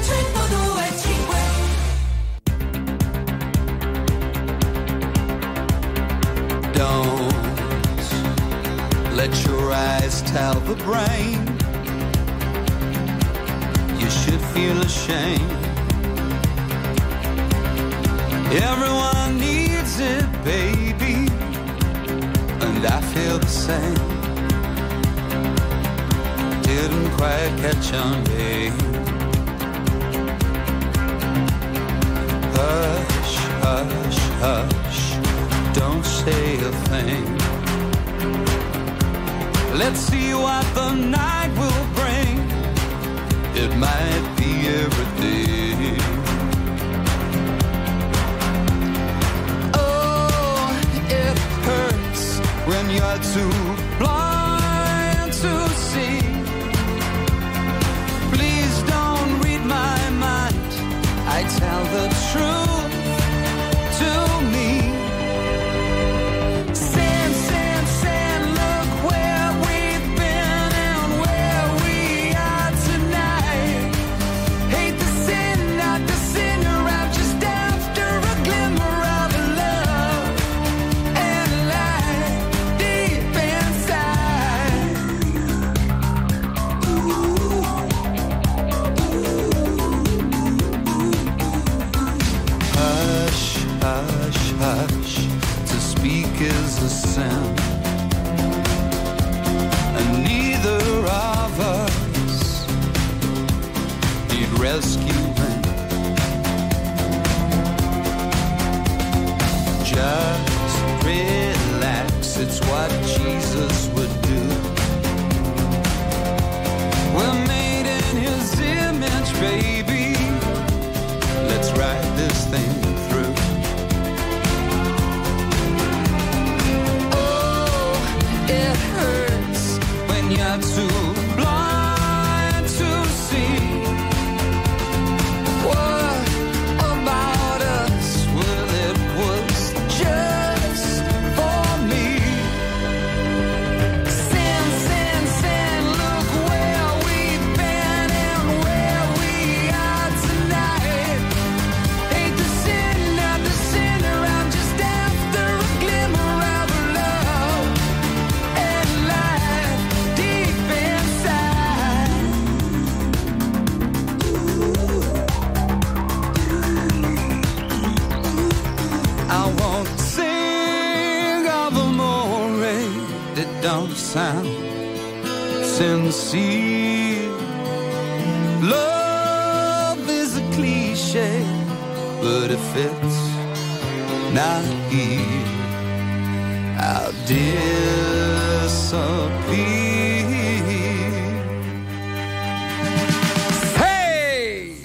1025 Don't let your eyes tell the brain you should feel ashamed. Everyone baby, and I feel the same. Didn't quite catch on, babe. Hush, hush, hush, don't say a thing. Let's see what the night will bring. It might be everything. You're too blind to see. Please don't read my mind. I tell the truth sincere. Love is a cliche, but if it's not here, I'll disappear. Hey!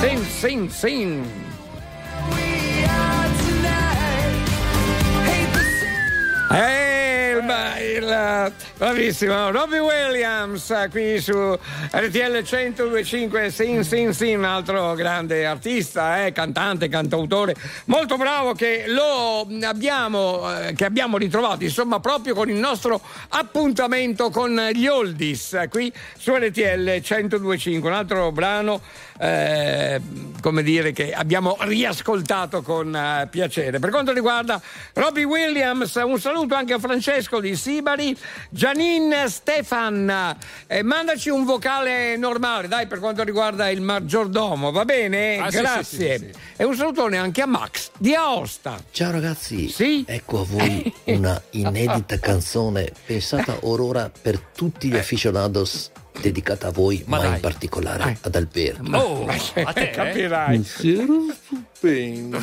Sin, sin, sin. Bravissimo. Robbie Williams qui su RTL 1025 Sin Sin Sin altro grande artista eh, cantante, cantautore molto bravo che lo abbiamo eh, che abbiamo ritrovato insomma proprio con il nostro appuntamento con gli oldies eh, qui su RTL 1025 un altro brano eh, come dire che abbiamo riascoltato con eh, piacere. Per quanto riguarda Robbie Williams un saluto anche a Francesco di Sibari Janine Stefan. Eh, mandaci un vocale normale dai per quanto riguarda il maggiordomo va bene? Ah, grazie sì, sì, sì, e un salutone anche a Max di Aosta. Ciao ragazzi, ecco a voi una inedita canzone pensata orora per tutti gli aficionados dedicata a voi, ma, in particolare ad Alberto. Oh, a te, capirai Pensiero stupendo.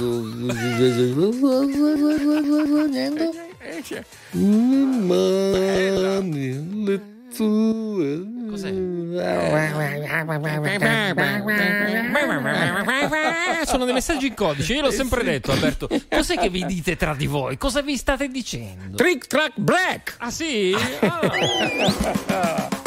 Mani, le tue. Sono dei messaggi in codice, io l'ho sempre detto, Alberto. Cos'è che vi dite tra di voi? Cosa vi state dicendo? Trick Track Black! Ah sì? Ah.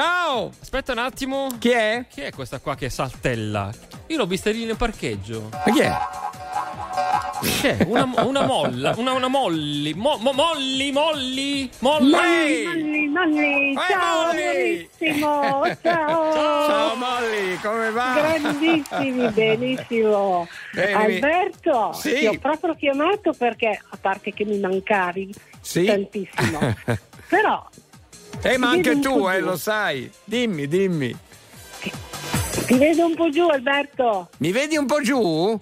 Ciao! Aspetta un attimo. Chi è? Chi è questa qua che saltella? Io l'ho vista lì nel parcheggio. Ma chi è? C'è una, una molla, una, una molli, mo, mo- molli, molli, molli. Molly, Molly, ciao Molly! benissimo, ciao. Ciao Molly, come va? Grandissimi, benissimo. Bene, Alberto, Sì. ti ho proprio chiamato perché, a parte che mi mancavi Sì. tantissimo, però Eh, ma anche tu, eh, lo sai. Dimmi, dimmi. ti vedo un po' giù Alberto. Mi vedi un po' giù?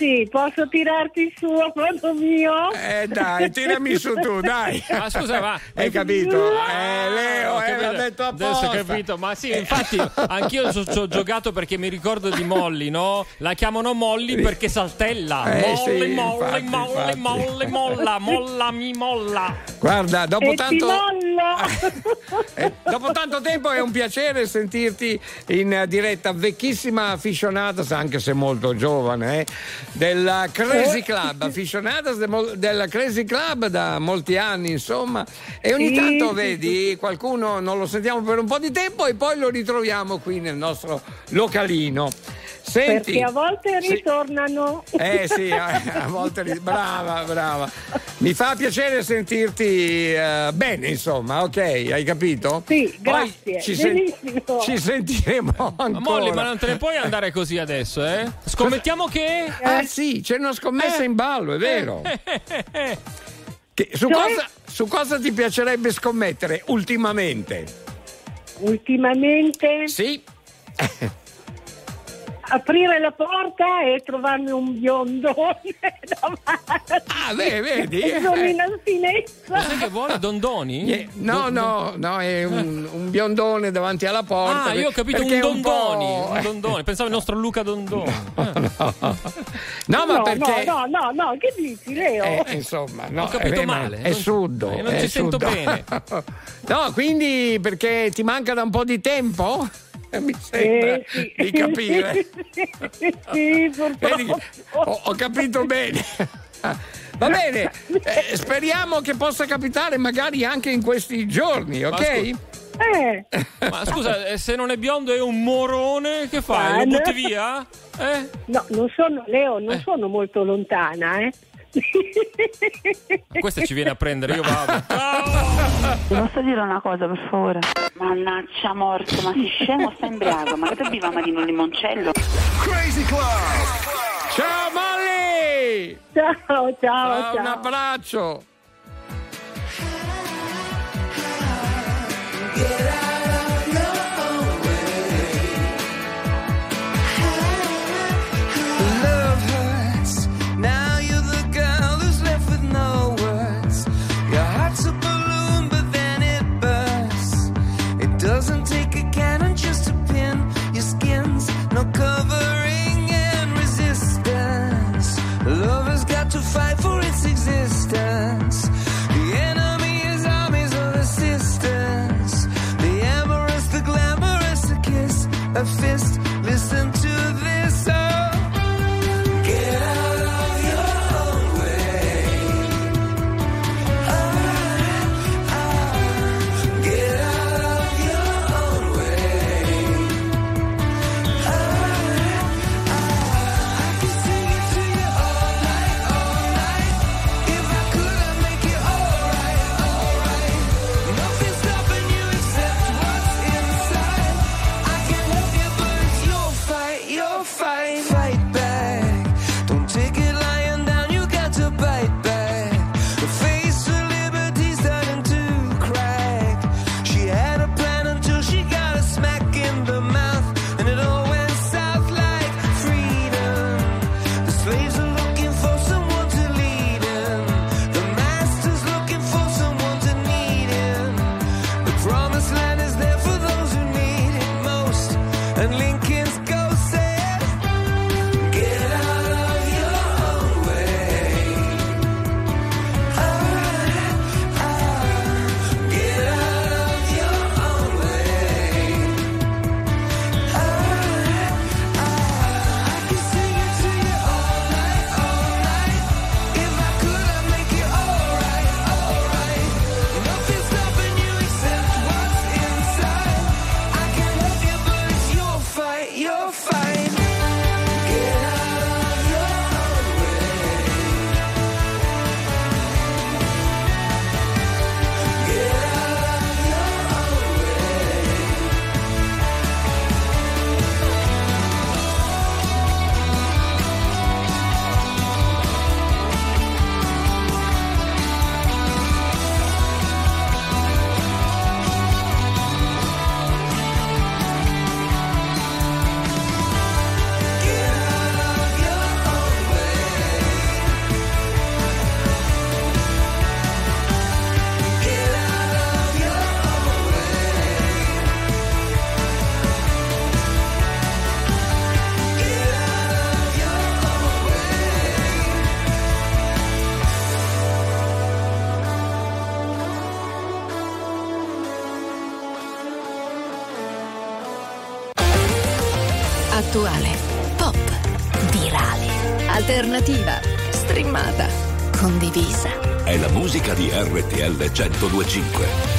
Sì, posso tirarti su a modo mio? Eh dai, tirami su tu, dai. Ma scusa, ma Hai capito? Eh, Leo, Ho eh, l'ha detto Adesso apposta. ho capito, ma sì, infatti anch'io ci ho giocato perché mi ricordo di Molly, no? La chiamano Molly perché saltella. Eh, Molly, sì, Molly, infatti, Molly, infatti. Molly, molla, molla, mi molla. Guarda, dopo e tanto, eh, dopo tanto tempo è un piacere sentirti in eh, diretta vecchissima aficionadas, anche se molto giovane, eh, del Crazy Club, aficionadas de mol- del Crazy Club da molti anni, insomma, e ogni Sì, tanto sì, vedi qualcuno non lo sentiamo per un po' di tempo e poi lo ritroviamo qui nel nostro localino. Senti, Perché a volte sì. ritornano. Eh sì, eh, a volte ri- brava, brava. Mi fa piacere sentirti eh, bene, insomma, ok, hai capito? Sì, Poi grazie, ci, sen- benissimo. ci sentiremo ancora. Ma Molly, ma non te ne puoi andare così adesso, eh? Scommettiamo che. Ah sì, c'è una scommessa Eh. in ballo, è vero. Che- su, Cioè? cosa, su cosa ti piacerebbe scommettere ultimamente? Ultimamente Sì. aprire la porta e trovarmi un biondone davanti. Ah, beh, vedi? Sono in Eh. alfinezza. Sai che vuole Dondoni? Eh, No, Don- no, no, è un, un biondone davanti alla porta. Ah, io ho capito perché un Dondoni, un Dondoni. Pensavo il nostro Luca Dondoni. No, ma no, perché... no, no, no, che dici Leo? Eh, insomma, no, Ho capito eh, ma male. È Non- suddo. eh, non è ci sento suddo. bene. No, quindi perché ti manca da un po' di tempo? Eh, Mi sembra Eh, sì. di capire. sì. Vedi che ho, ho capito bene. Va bene, eh, speriamo che possa capitare magari anche in questi giorni, ok? Eh, Ma scusa, eh, se non è biondo è un morone, che fai? Lo butti via? Eh? no, non sono, Leo, non sono molto lontana, eh. Questa ci viene a prendere, io vado. Ti posso dire una cosa, per favore? Mannaggia morto, ma si scemo sta embriaco, ma che te beviamo a un limoncello? Crazy Club! Ciao Molly! Ciao, ciao, Ciao, ciao. Un abbraccio! a fist. 1025.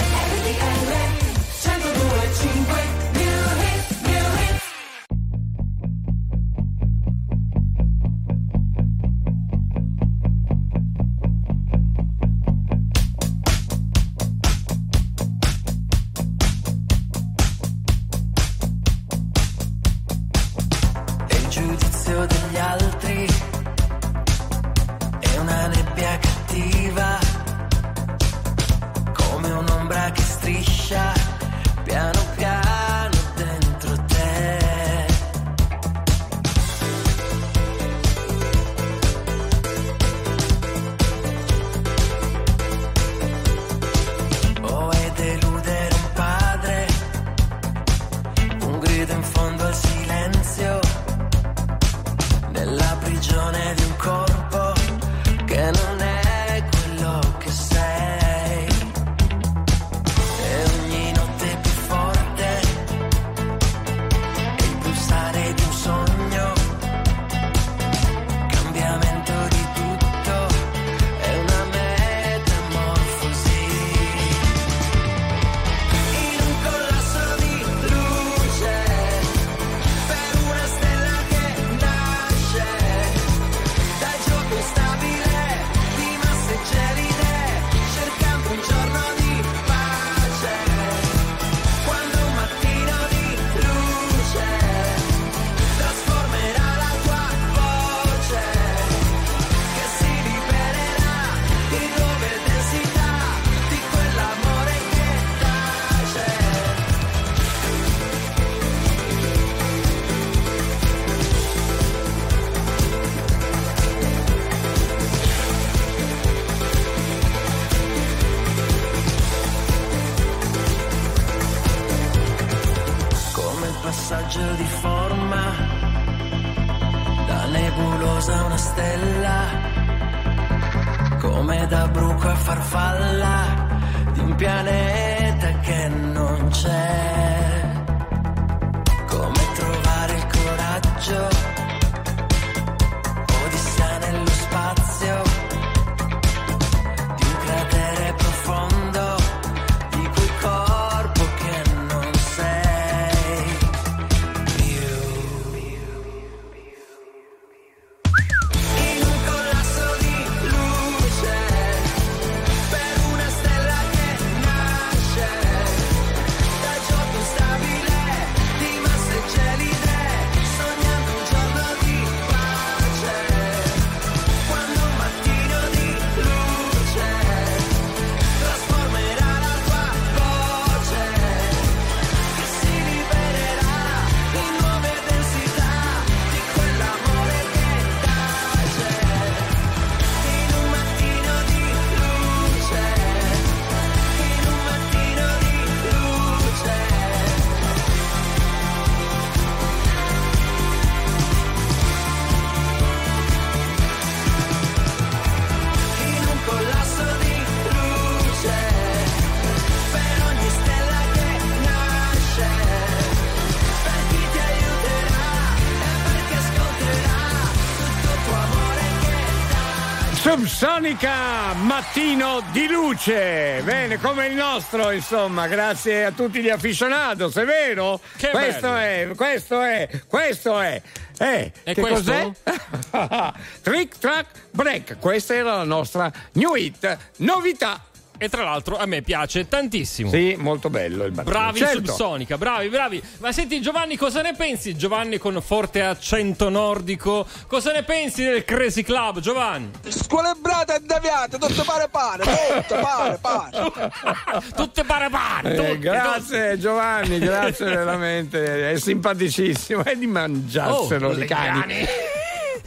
Che Subsonica mattino di luce, bene come il nostro insomma, grazie a tutti gli aficionados, è vero? Che questo bello. è, questo è, questo è. Eh, E che questo? cos'è? Trick Track Break, questa era la nostra new hit, novità. E tra l'altro a me piace tantissimo. Sì, molto bello il mattino. Bravi certo. Subsonica, bravi, bravi. Ma senti Giovanni, cosa ne pensi? Giovanni con forte accento nordico. Cosa ne pensi del Crazy Club, Giovanni? Squelebrata e deviata, tutto pare pare, tutto pare pare. Tutte pare pare. Eh, tutte, grazie Giovanni, grazie veramente, è simpaticissimo, è di mangiarselo Oh, di cani.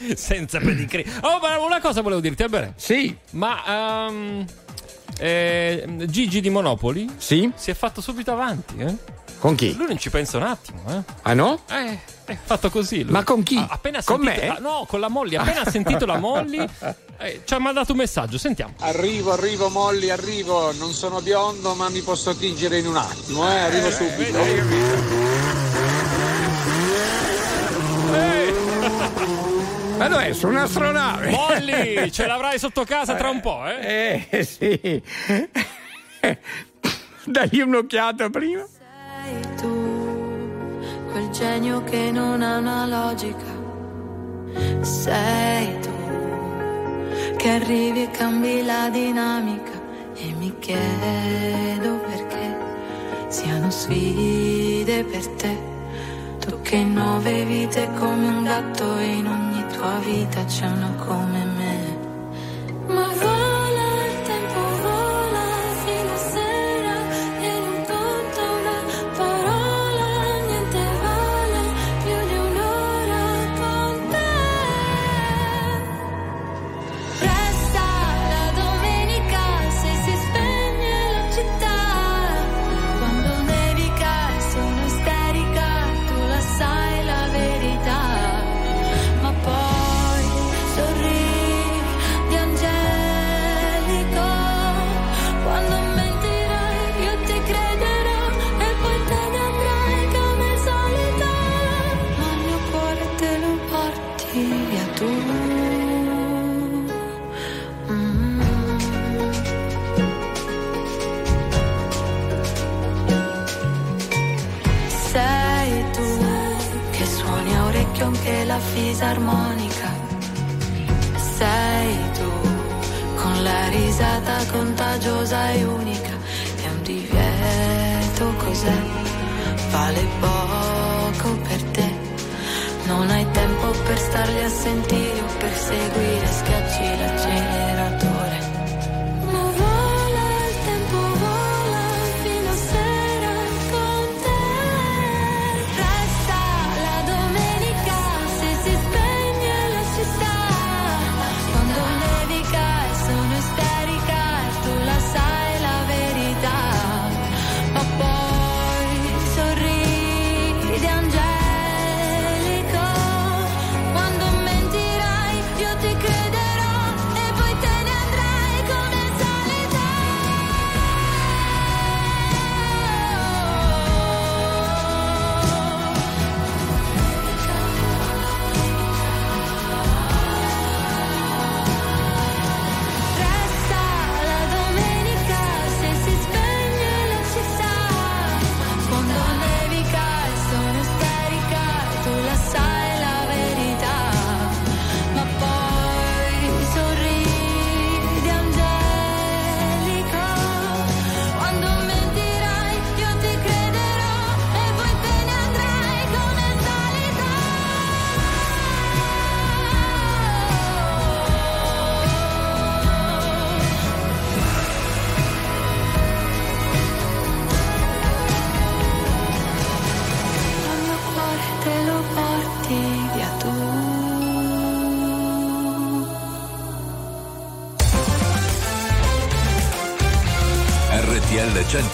Senza pedigree. Oh, ma una cosa volevo dirti, Albert. Sì. Ma ehm, eh, Gigi di Monopoli Sì? si è fatto subito avanti, eh? Con chi? Lui non ci pensa un attimo, eh? Ah no? Eh, è fatto così. lui. Ma con chi? Ah, appena Con sentito- me? ah, no, con la Molly. Appena ha sentito la Molly, eh, ci ha mandato un messaggio. Sentiamo. Arrivo, arrivo Molly, arrivo. Non sono biondo, ma mi posso tingere in un attimo, eh. Arrivo subito. Look Eh, Ma non su un'astronave. Molly, ce l'avrai sotto casa tra un po', eh? Eh, sì. Dagli un'occhiata prima. Sei tu, quel genio che non ha una logica. Sei tu, che arrivi e cambi la dinamica. E mi chiedo perché siano sfide per te tu che nove vite come un gatto e in ogni tua vita c'è una come me. Ma vale poco per te. Non hai tempo per starli a sentire o per seguire schiacci la gente.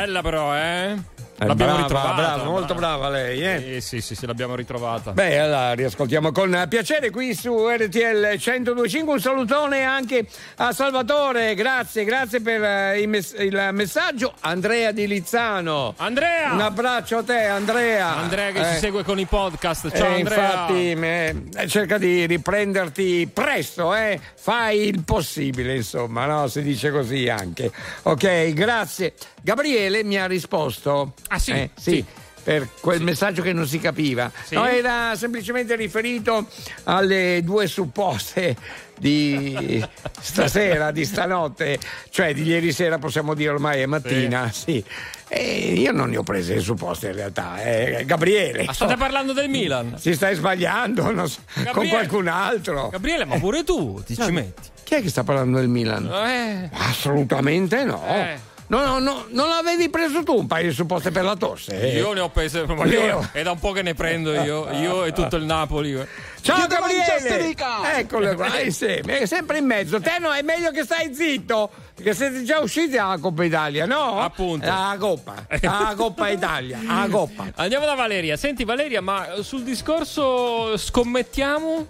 Bella però, eh? Eh, l'abbiamo brava, ritrovata. brava, molto brava lei, eh? Sì, sì, sì, sì, l'abbiamo ritrovata. Beh, allora riascoltiamo con piacere qui su RTL 1025. Un salutone anche a Salvatore, grazie, grazie per eh, il, mess- il messaggio. Andrea di Lizzano. Andrea! Un abbraccio a te, Andrea. Andrea che Eh, ci segue con i podcast. Ciao eh, Andrea. Infatti, eh, cerca di riprenderti presto, eh? fai il possibile, insomma, no? si dice così anche. Ok, grazie. Gabriele mi ha risposto. Ah, sì? Eh, sì. Per quel messaggio che non si capiva, Sì? No, era semplicemente riferito alle due supposte di stasera, di stanotte, cioè di ieri sera, possiamo dire ormai è mattina. Sì. E io non ne ho prese le supposte in realtà, eh, Gabriele. Ma state parlando del Milan? Si stai sbagliando so, con qualcun altro. Gabriele, ma pure tu ti No, ci metti. Chi è che sta parlando del Milan? Eh. Assolutamente no. Eh. No, no, no, non avevi preso tu un paio di supposte per la tosse? eh? Io ne ho prese, ma Io- è da un po' che ne prendo io, io e tutto il Napoli. Ciao Gabriele! Eccolo qua, insieme, è sempre in mezzo. Te no, è meglio che stai zitto, perché siete già usciti dalla Coppa Italia, no? Appunto. La Coppa, la Coppa Italia, la Coppa. Andiamo da Valeria. Senti Valeria, ma sul discorso scommettiamo?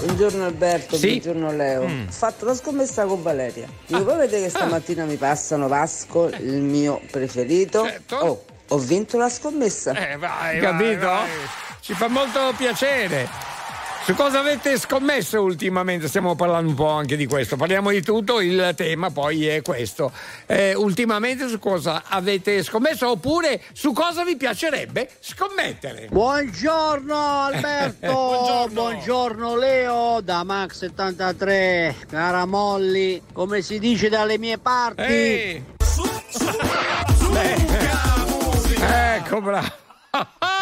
Buongiorno Alberto, Sì? buongiorno Leo. Mm. Ho fatto la scommessa con Valeria. Dico, poi vedete che stamattina mi passano Vasco, il mio preferito. Oh, ho vinto la scommessa. Eh, vai, capito? Ci fa molto piacere. Su cosa avete scommesso ultimamente? Stiamo parlando un po' anche di questo. Parliamo di tutto, il tema poi è questo. Eh, ultimamente su cosa avete scommesso oppure su cosa vi piacerebbe scommettere? Buongiorno Alberto, Buongiorno. buongiorno. Leo da Max73, cara Molly, come si dice dalle mie parti. Ehi. Ecco, bravo. risposte che cerchi.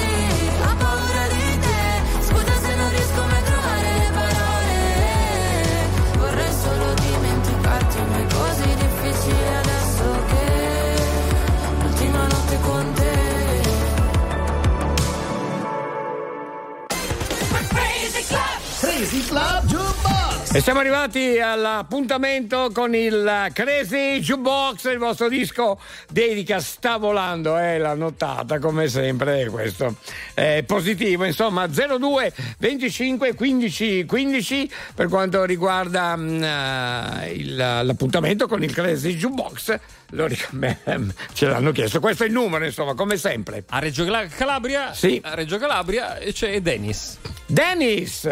difficile adesso che l'ultima notte con te. Crazy Club Jukebox! E siamo arrivati all'appuntamento con il Crazy Jukebox, il vostro disco dedica sta volando, eh, l'ha notata come sempre, questo è positivo, insomma 02 25 15 15 per quanto riguarda mm, eh, il- l'appuntamento con il Crazy Jukebox. Ce l'hanno chiesto, questo è il numero, insomma, come sempre. A Reggio Calabria, Sì. a Reggio Calabria c'è Dennis. Dennis!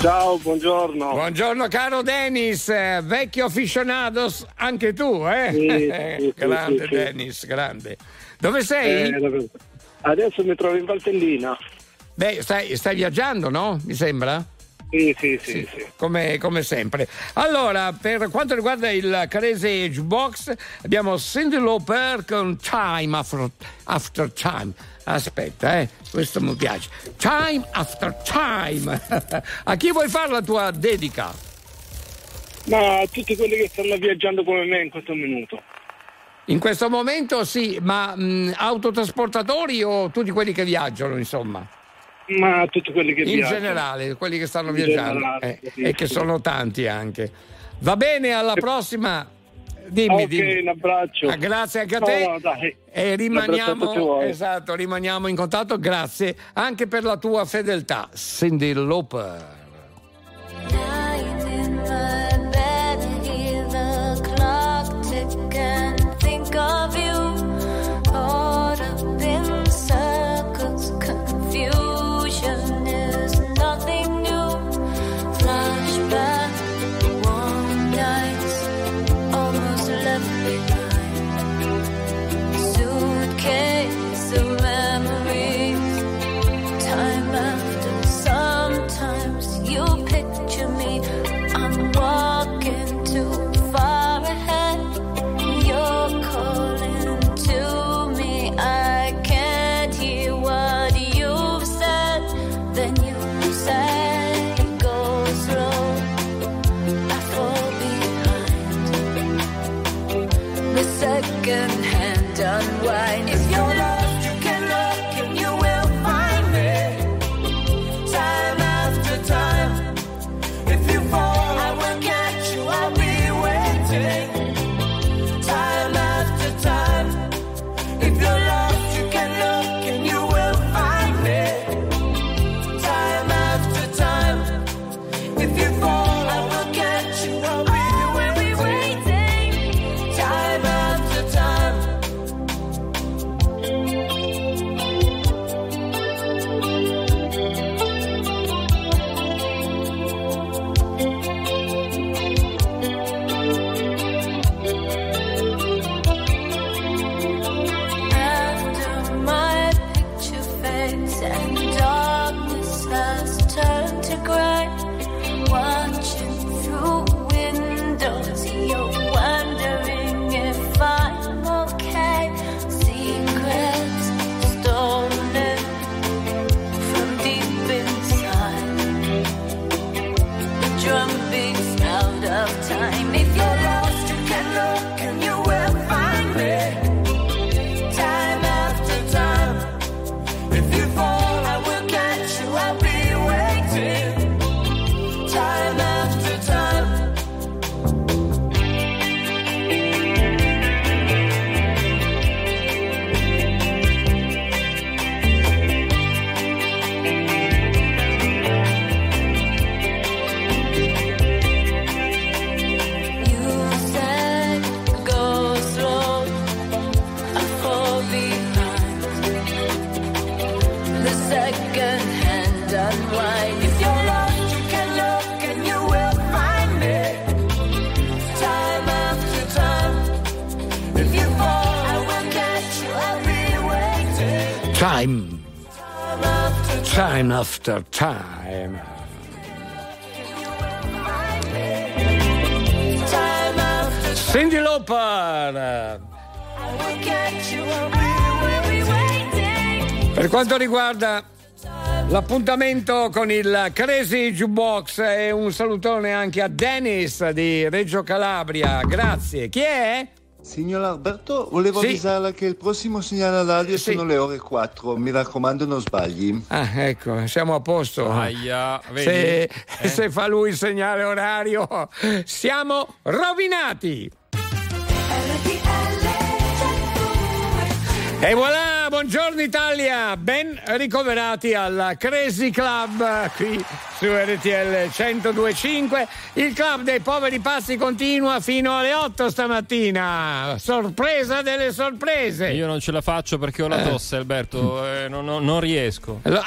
Ciao, buongiorno. Buongiorno caro Dennis, eh, vecchio aficionados anche tu, eh? Sì, sì, sì, grande sì, sì. Dennis, grande. Dove sei? Eh, Adesso mi trovo in Valtellina. Beh, stai, stai viaggiando, no? Mi sembra? Sì, sì, sì, sì. Come, come sempre. Allora, per quanto riguarda il Carese Jukebox, abbiamo Cindy Lauper con Time After, After Time. Aspetta, eh, questo mi piace. Time After Time. A chi vuoi fare la tua dedica? Ma a tutti quelli che stanno viaggiando come me in questo minuto. In questo momento sì, ma mh, autotrasportatori o tutti quelli che viaggiano, insomma? Ma tutti quelli che In viaggiano. generale, quelli che stanno In viaggiando generale, eh, sì, e che sì. sono tanti anche. Va bene, alla prossima. Dimmi, Ok, dimmi. un abbraccio. Ah, grazie anche a te. no. E rimaniamo, esatto, rimaniamo in contatto. Grazie anche per la tua fedeltà. Cindy Lauper. time after time. Cindy Lopar! Per quanto riguarda L'appuntamento con il Crazy Jukebox e un salutone anche a Dennis di Reggio Calabria. Grazie. Chi è? Signor Alberto, volevo sì. avvisarla che il prossimo segnale all'aria sì. sono le ore 4. Mi raccomando, non sbagli. Ah, ecco, siamo a posto. Aia, se, eh? se fa lui il segnale orario, siamo rovinati. E voilà, buongiorno Italia, ben ricoverati al Crazy Club qui su RTL 1025. Il club dei poveri passi continua fino alle 8 stamattina. Sorpresa delle sorprese. Io non ce la faccio perché ho la eh. tosse, Alberto. Eh, non, non, non, riesco. Eh,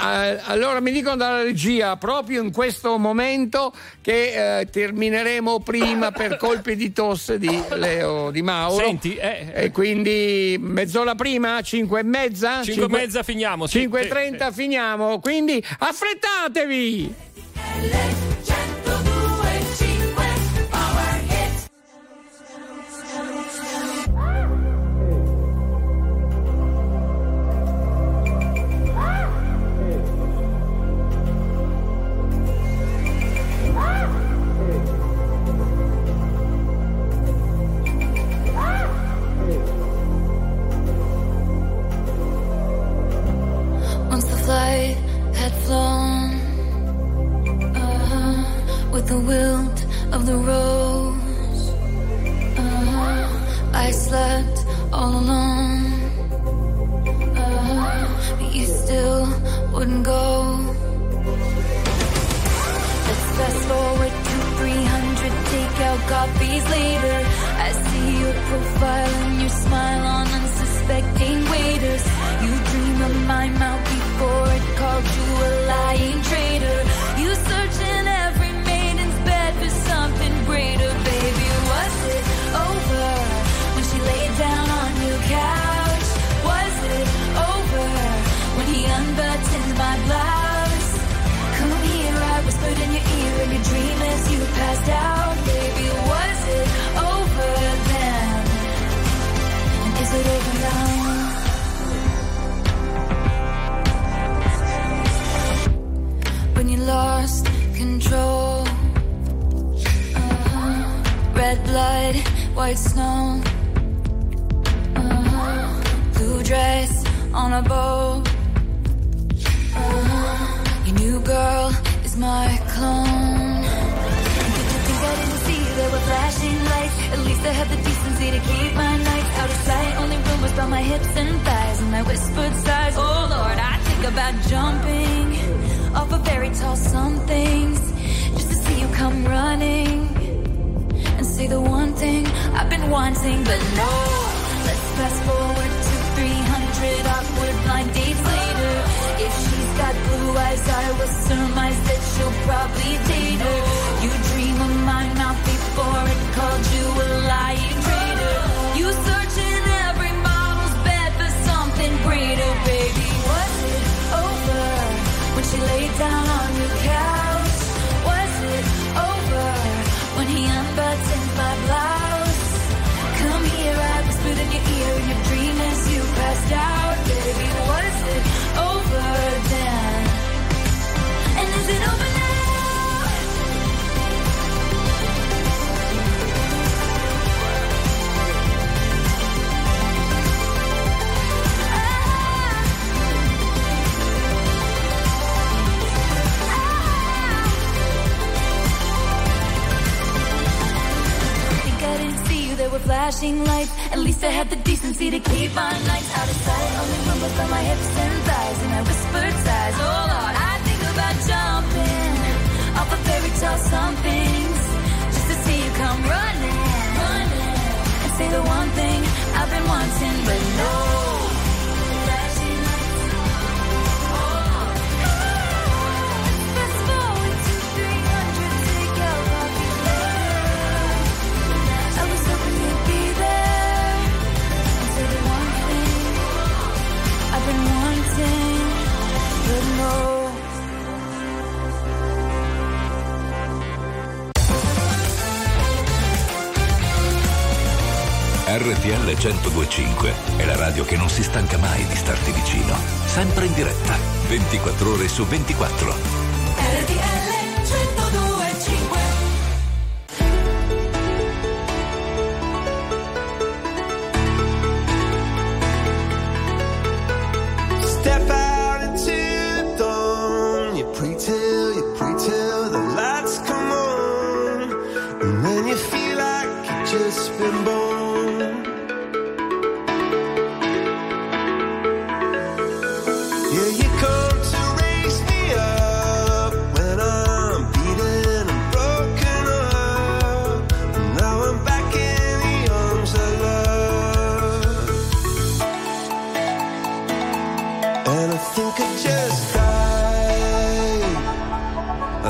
allora mi dicono dalla regia proprio in questo momento che eh, termineremo prima per colpi di tosse di Leo Di Mauro. Senti, eh, e eh. quindi mezz'ora prima, 5 e mezza? 5 e mezza finiamo. 5 e 30 finiamo. Quindi affrettatevi! Let's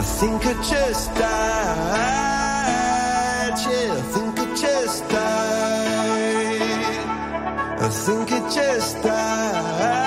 think I just died. Yeah, I think I just died. I think I just died.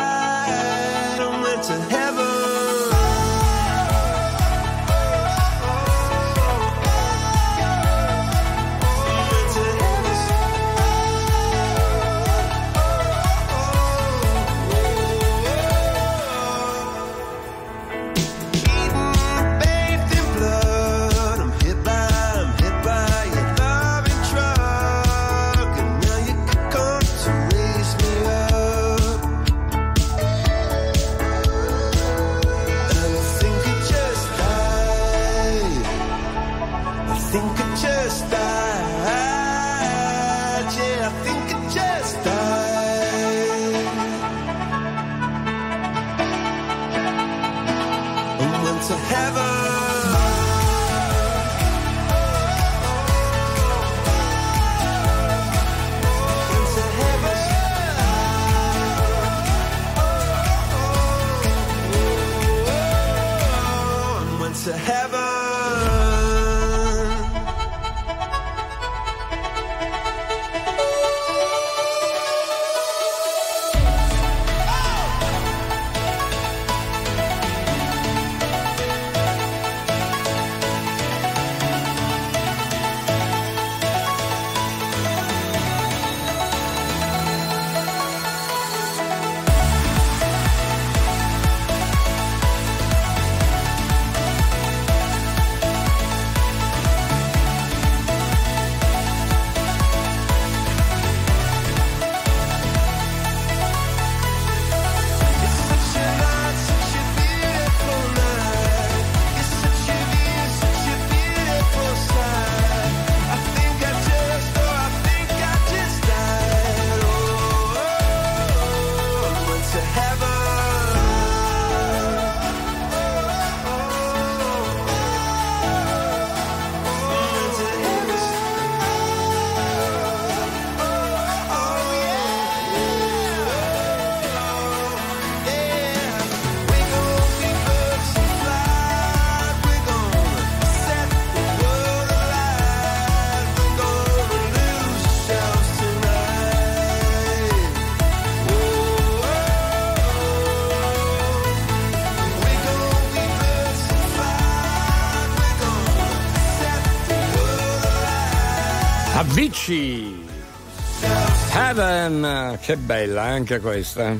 Che bella anche questa.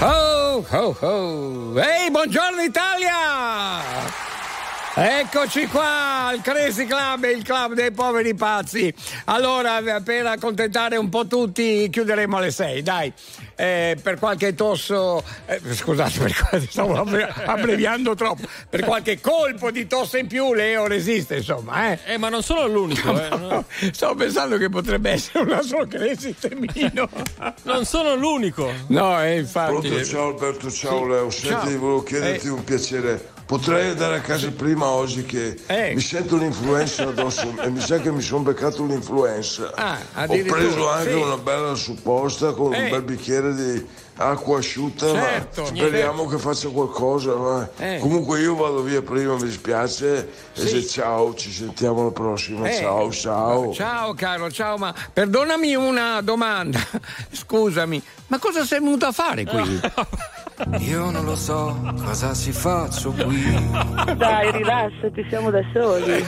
Oh, oh, oh. Ehi, buongiorno Italia! Eccoci qua al Crazy Club, il club dei poveri pazzi. Allora, per accontentare un po' tutti, chiuderemo alle 6, dai. Eh, per qualche tosso, eh, scusate, per, stavo abbre- abbreviando troppo. Per qualche colpo di tosse in più, Leo resiste, insomma. Eh, Eh, ma non sono l'unico, eh. No, stavo pensando che potrebbe essere un altro Crazy Temino. Non sono l'unico. No, eh, infatti. Pronto, ciao Alberto, ciao Leo. Senti, Ciao. volevo chiederti Eh. un piacere. Potrei andare a casa prima oggi che Eh. mi sento l'influenza addosso e mi sa che mi sono beccato l'influenza. Ah, Ho preso anche sì. una bella supposta con Eh. un bel bicchiere di acqua asciutta, Certo, ma speriamo che faccia qualcosa. ma- Eh. Comunque io vado via prima, mi dispiace. E Sì. se ciao, ci sentiamo alla prossima. Eh, Ciao, ciao. Ciao caro, ciao, ma perdonami una domanda. Scusami, ma cosa sei venuto a fare qui? Io non lo so cosa si faccio qui. Dai, rilassati, siamo da soli.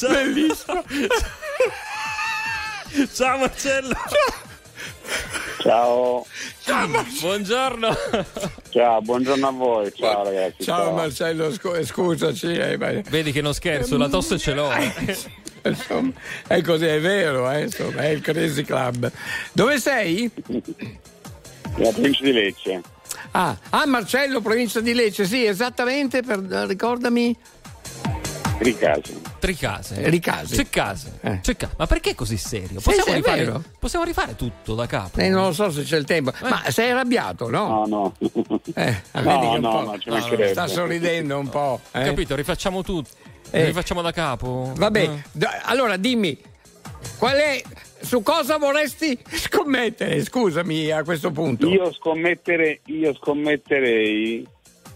Bellissimo. Ciao Marcello. Ciao. Buongiorno. Ciao, buongiorno a voi. Ciao ragazzi. Ciao Marcello, scu- scusaci. eh, ma- Vedi che non scherzo, la tosse ce l'ho. eh. Insomma, è così, è vero, eh, insomma, è il Crazy Club. Dove sei? La provincia di Lecce. Ah, ah, Marcello, provincia di Lecce, sì, esattamente, per, ricordami. Ricasi. Tricase. Eh, Ricasi. C'è case. Eh. Ma perché così serio? Sì, Possiamo, sì, è rifare, possiamo rifare tutto da capo? Eh, non lo so se c'è il tempo. Ma sei arrabbiato, no? No, no. Eh, No, no, no, ci mancherebbe. sta sorridendo un po'. eh? Capito? Rifacciamo tutto. Eh. Rifacciamo da capo. Vabbè, Eh. d- allora dimmi, qual è, su cosa vorresti scommettere? Scusami a questo punto. Io scommettere, io scommetterei,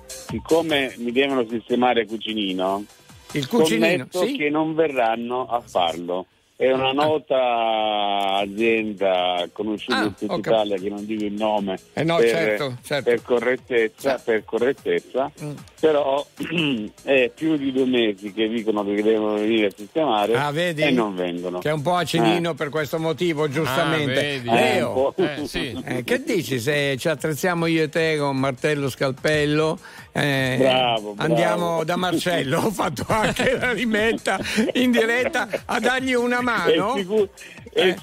siccome mi devono sistemare cucinino, Il cucinino, scommetto sì? che non verranno a farlo. È una nota azienda conosciuta Ah, in tutta cap- Italia che non dico il nome Eh no, per, certo, certo. per correttezza, per correttezza Mm. però è più di due mesi che dicono che devono venire a sistemare Ah, vedi? e non vengono. Che è un po' acidino per questo motivo, giustamente. Ah, vedi. Leo, Eh, Eh, sì. eh, che dici se ci attrezziamo io e te con martello scalpello? Eh, Bravo, bravo. Andiamo da Marcello, ho fatto anche la rimetta in diretta a dargli una È mano. sicuro- è Eh.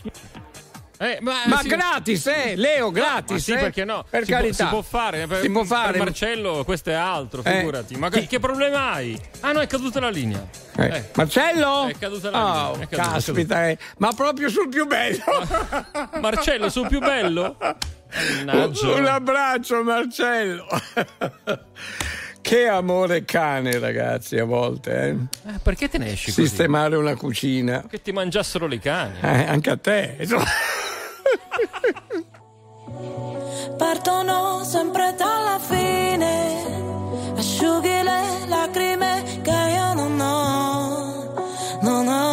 Eh, ma Ma sì. gratis, eh, Leo, gratis. sì, eh? perché no? Per si, può, carità. si può fare. Per, Si può fare. per Marcello, questo è altro, Eh. figurati. Ma che, che problema hai? Ah, no, è caduta la linea. Eh, Eh. Marcello? È caduta la linea, Oh, è caduta, caspita, eh. ma proprio sul più bello. Marcello, sul più bello? Mannaggia. Un abbraccio, Marcello. che amore cane, ragazzi, a volte. Eh? Eh, perché te ne esci così? Sistemare una cucina. Che ti mangiassero le cani. Eh, anche a te. Partono sempre dalla fine, asciughi le lacrime che io non ho, non ho.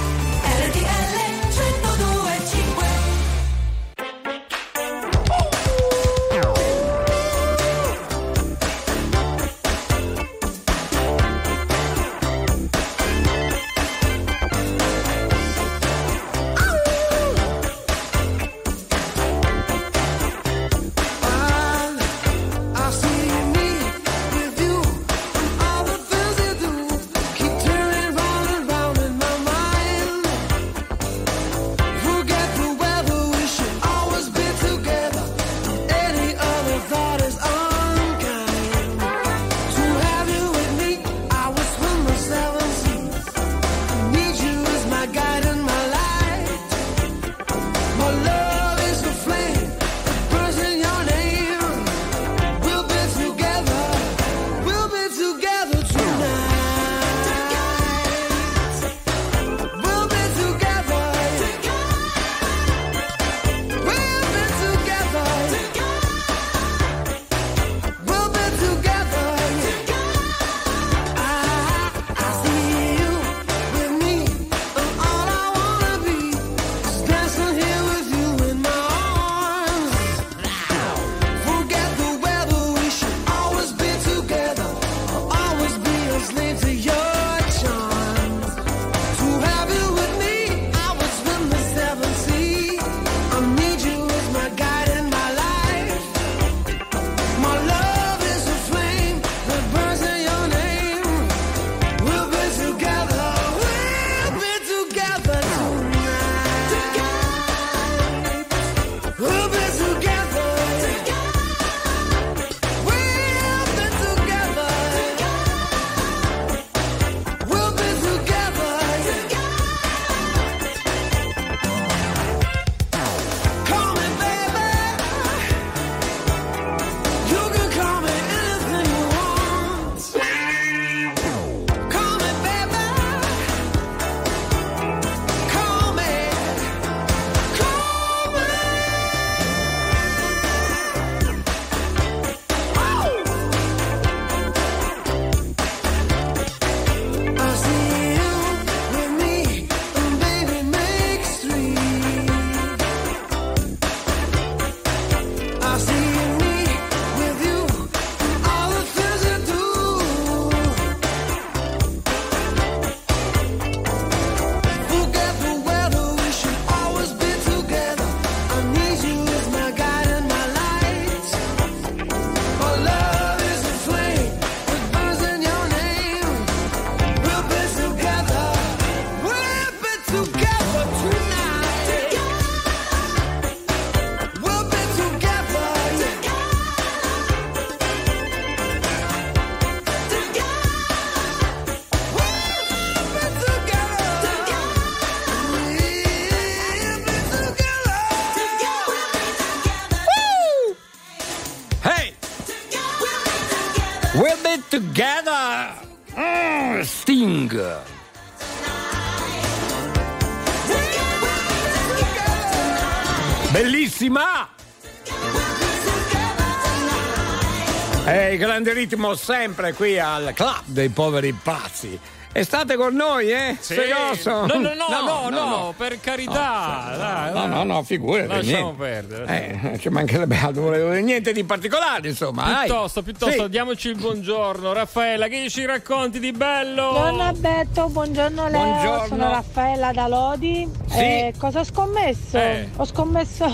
Ritmo sempre qui al club dei poveri pazzi. E state con noi, eh? Sì. Serioso? No, no, no, no, no, per carità. dai, No, dai. no, no, figurati. Lasciamo niente. perdere. Eh, ci mancherebbe altro, niente di particolare, insomma. dai. Piuttosto, piuttosto, Sì. diamoci il buongiorno. Raffaella, che ci racconti di bello? Buongiorno Alberto, buongiorno Leo, Buongiorno. sono Raffaella da Lodi. Sì. Eh, cosa ho scommesso? Eh. Ho scommesso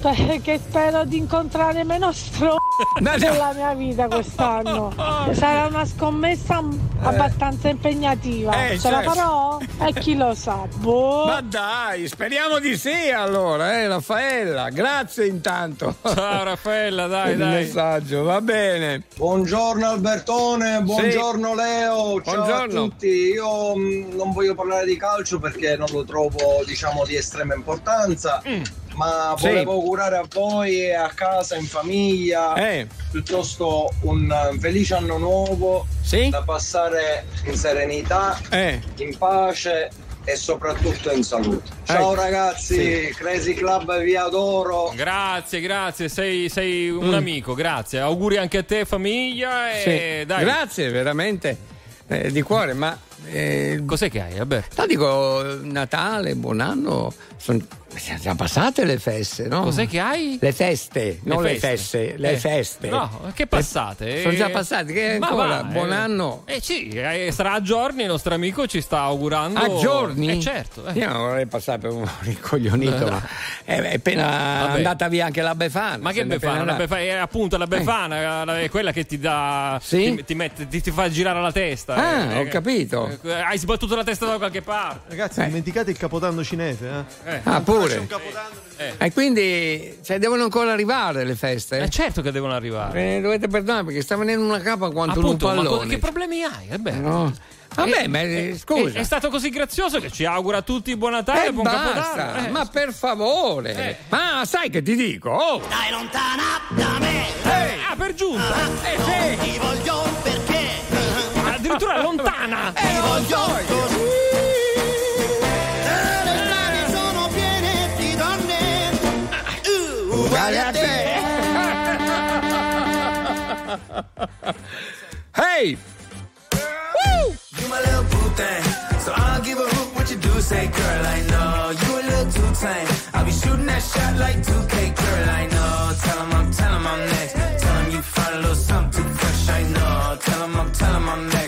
che spero di incontrare meno stronzi nella mia vita quest'anno. Sarà una scommessa abbastanza impegnativa. Eh, Ce la certo. farò? E chi lo sa? Boh. Ma dai, speriamo di sì allora, eh, Raffaella. Grazie intanto. Ciao Raffaella, dai, il dai. messaggio, va bene. Buongiorno Albertone, buongiorno Leo, ciao Buongiorno. a tutti. Io mh, non voglio parlare di calcio perché non lo trovo diciamo di estrema importanza, ma. Sì. volevo augurare a voi e a casa, in famiglia, Eh. piuttosto un eh, felice anno nuovo da passare in serenità, Eh. in pace e soprattutto in salute. Ciao Ecco. ragazzi, Sì. Crazy Club vi adoro. Grazie, grazie, sei, sei un Mm. amico, grazie. Auguri anche a te, famiglia. E Sì. Eh, dai. Grazie, veramente eh, di cuore, ma. Eh, Cos'è che hai, Alberto? No, dico Natale, buon anno. Sono già passate le feste, no? Cos'è che hai? Le feste, non le feste. feste, le Eh, feste. No, che passate? Sono già Eh, passate, che ancora? va, buon eh. anno. Eh sì, eh, sarà a giorni, il nostro amico ci sta augurando. A giorni? Eh certo. eh. Io non vorrei passare per un ricoglionito, Eh, ma è, appena Vabbè. andata via anche la Befana. Ma che Befana? La. Befana è appunto la Befana, è quella che ti dà. Ti, ti mette- ti- ti fa girare la testa. Ah, eh. ho capito. Eh, Hai sbattuto la testa da qualche parte. Ragazzi, dimenticate il capodanno cinese, eh? Ah, pure. capodanno. E quindi cioè, devono ancora arrivare le feste? Eh certo che devono arrivare. Eh, dovete perdonare perché sta venendo una capa quanto Appunto, un ma pallone. co- che problemi hai, Alberto? No. Vabbè, ma eh, scusa. È, è stato così grazioso che ci augura a tutti buon Natale Eh, e buon basta, Capodanno. Eh. ma per favore. Ma sai che ti dico? Oh. Dai lontana da me. Ah, per giunta. Eh, sì. Ti voglio perché. Addirittura lontana. Ti voglio così. Le strade sono piene di donne. uguali a te. Hey! You my little boo thing, so I'll give a hoot what you do. Say, girl, I know you a little too tame. I'll be shooting that shot like 2K, girl, I know. Tell 'em I'm, tell 'em I'm next. Tell 'em you find a little something too fresh, I know. Tell 'em I'm, tell 'em I'm next.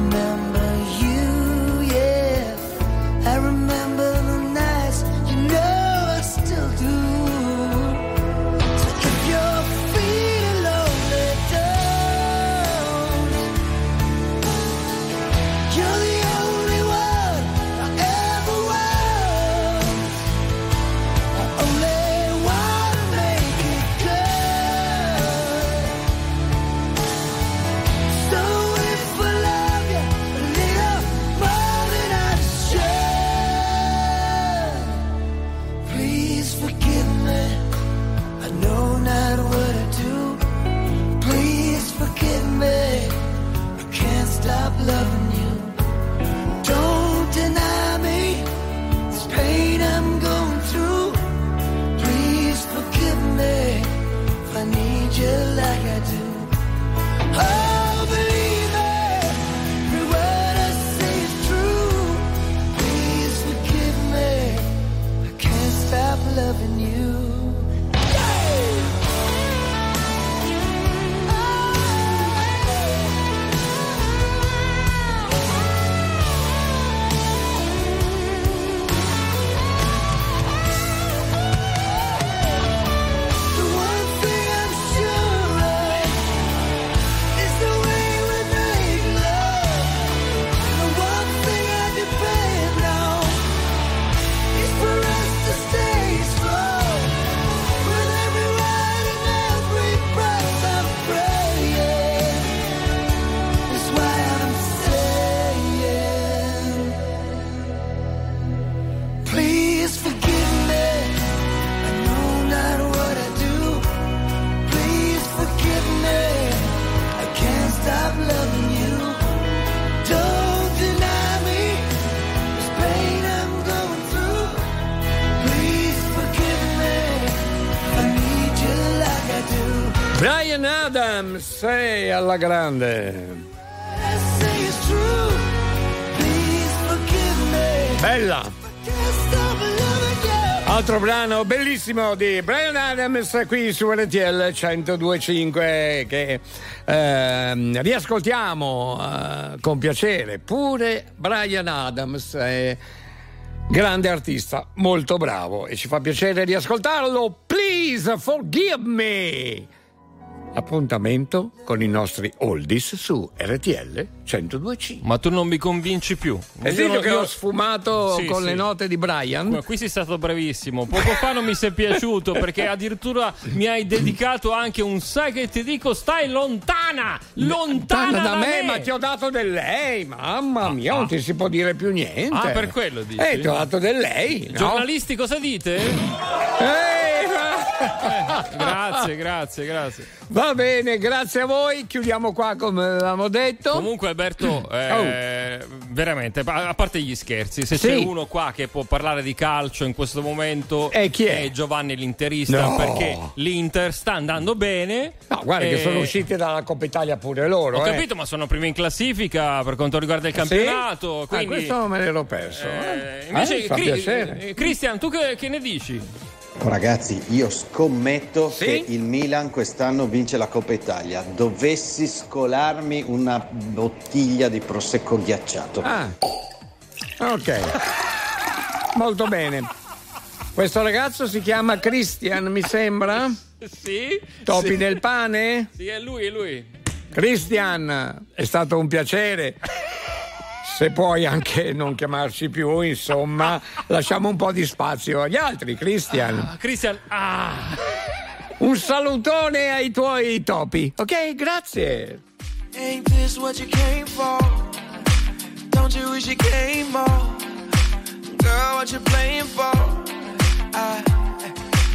remember alla grande. Bella. Altro brano bellissimo di Brian Adams qui su RTL 1025 che ehm, riascoltiamo eh, con piacere. Pure Brian Adams è grande artista, molto bravo e ci fa piacere riascoltarlo. Please forgive me. Appuntamento con i nostri oldies su RTL 1025. Ma tu non mi convinci più. Visto non- che io- ho sfumato Sì, con sì. le note di Brian? Ma Qui sei stato bravissimo. Poco fa non mi sei piaciuto perché addirittura mi hai dedicato anche un sai che ti dico, stai lontana! Lontana da, da, me, ma ti ho dato del lei, mamma mia, non ti si può dire più niente. Ah, per quello dici? Eh, ti ho dato del lei. no? Giornalisti, cosa dite? Eh, grazie, grazie, grazie. Va bene, grazie a voi. Chiudiamo qua come avevamo detto. Comunque, Alberto, eh, veramente, a parte gli scherzi, se Sì. c'è uno qua che può parlare di calcio in questo momento E chi è? Giovanni l'Interista, No. perché l'Inter sta andando bene. No, guarda che Eh, sono usciti dalla Coppa Italia pure loro. Ho eh. capito, ma sono primi in classifica per quanto riguarda il Sì? campionato. Ah, Quindi, questo me l'ero perso. eh, eh. invece, Eh, fa Cri- piacere. eh, Cristian, tu che, che ne dici? Oh, Ragazzi, io scommetto Sì? che il Milan quest'anno vince la Coppa Italia. Dovessi scolarmi una bottiglia di prosecco ghiacciato. Ah, ok. Molto bene. Questo ragazzo si chiama Christian, mi sembra? Sì? Topi Sì. nel pane? Sì, è lui, è lui. Christian, è stato un piacere. Se puoi anche non chiamarci più, insomma, lasciamo un po' di spazio agli altri, Christian. Ah, Cristian, ah! Un salutone ai tuoi topi, ok? Grazie. Ain't this what you came for? Don't you wish you came more? Girl, what you playing for? I,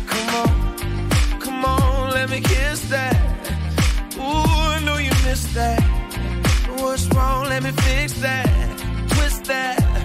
come on, come on, let me kiss that. Ooh, What's wrong? Let me fix that. Twist that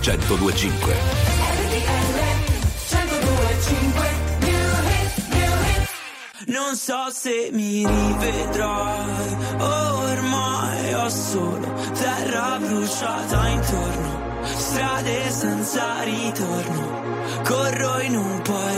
RTL 1025. Non so se mi rivedrai, ormai ho solo terra bruciata intorno, strade senza ritorno, corro in un paese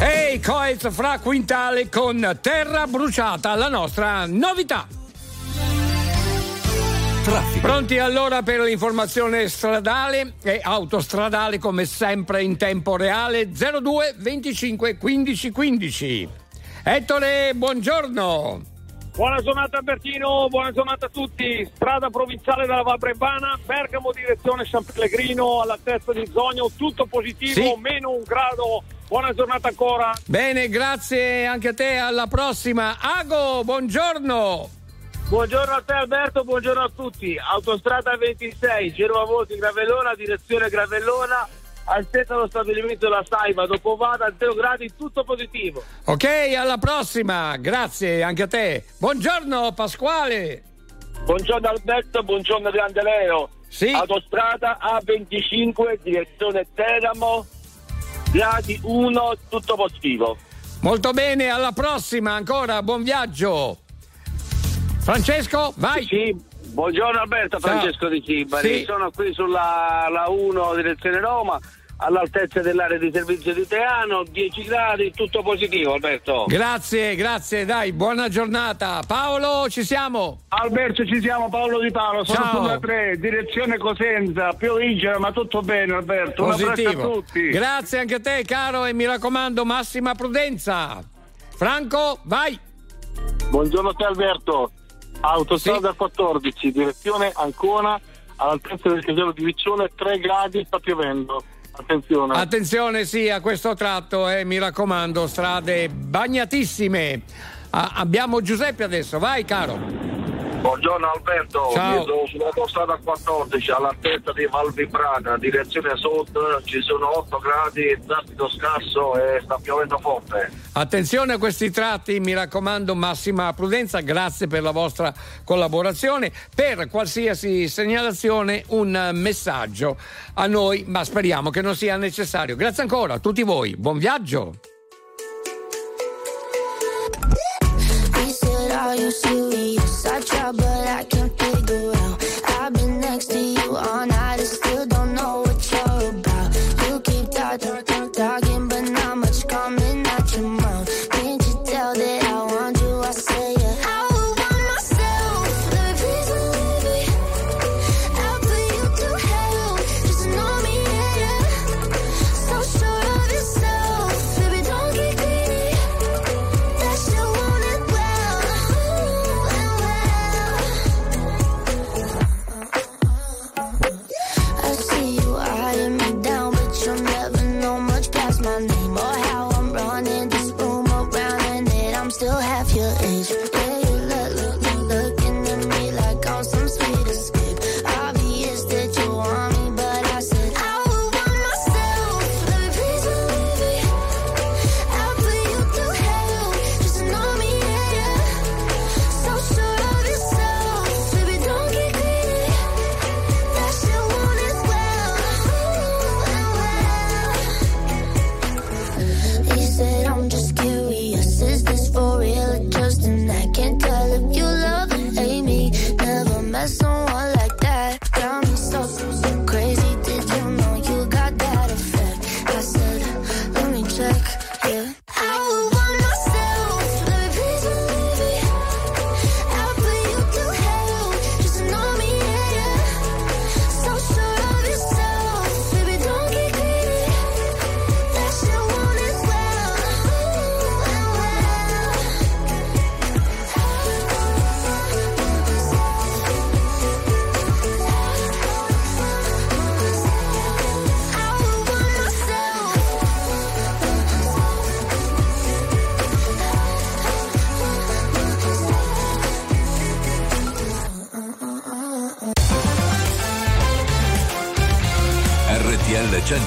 Ehi, hey, Coez fra quintale con Terra bruciata, la nostra novità. Traffico. Pronti allora per l'informazione stradale e autostradale come sempre in tempo reale 02 25 15 15. Ettore, buongiorno. Buona giornata Albertino, buona giornata a tutti. Strada provinciale della Val Brembana, Bergamo direzione San Pellegrino all'altezza di Zogno, tutto positivo, Sì. meno un grado. Buona giornata ancora. Bene, grazie anche a te, alla prossima. Ago, buongiorno. Buongiorno a te Alberto, buongiorno a tutti. Autostrada 26, Genova Volti, Gravellona, direzione Gravellona, altezza dello stabilimento della Saiba, dopo vada a 0 gradi, tutto positivo. Ok, alla prossima. Grazie anche a te. Buongiorno Pasquale. Buongiorno Alberto, buongiorno Grande Leo. Sì. Autostrada A25, direzione Teramo, gradi 1, tutto positivo. Molto bene, alla prossima ancora, buon viaggio. Francesco, vai. Sì, buongiorno Alberto, Ciao. Francesco di Cibari. Sì. Sono qui sulla la 1 direzione Roma, all'altezza dell'area di servizio di Teano, 10 gradi, tutto positivo Alberto. Grazie, grazie, dai, buona giornata. Paolo, ci siamo? Alberto, ci siamo, Paolo Di Paolo, sono Ciao. sulla 3, direzione Cosenza, pioviggia, ma tutto bene Alberto, un abbraccio a Positivo. tutti. Grazie anche a te, caro, e mi raccomando, massima prudenza. Franco, vai. Buongiorno a te Alberto, autostrada 14, direzione Ancona, all'altezza del casello di Viccione, 3 gradi, sta piovendo. Attenzione. Attenzione, sì, a questo tratto, eh, mi raccomando, strade bagnatissime. Ah, abbiamo Giuseppe adesso, vai, caro. Buongiorno Alberto, Ciao. io sono sull'autostrada 14 all'altezza di Valvibrana, direzione sud, ci sono 8 gradi, traffico scarso e sta piovendo forte. Attenzione a questi tratti, mi raccomando, massima prudenza. Grazie per la vostra collaborazione. Per qualsiasi segnalazione, un messaggio a noi, ma speriamo che non sia necessario. Grazie ancora a tutti voi. Buon viaggio. Are you serious? I try, but I can't figure out. I've been next to you all night and still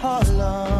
How long?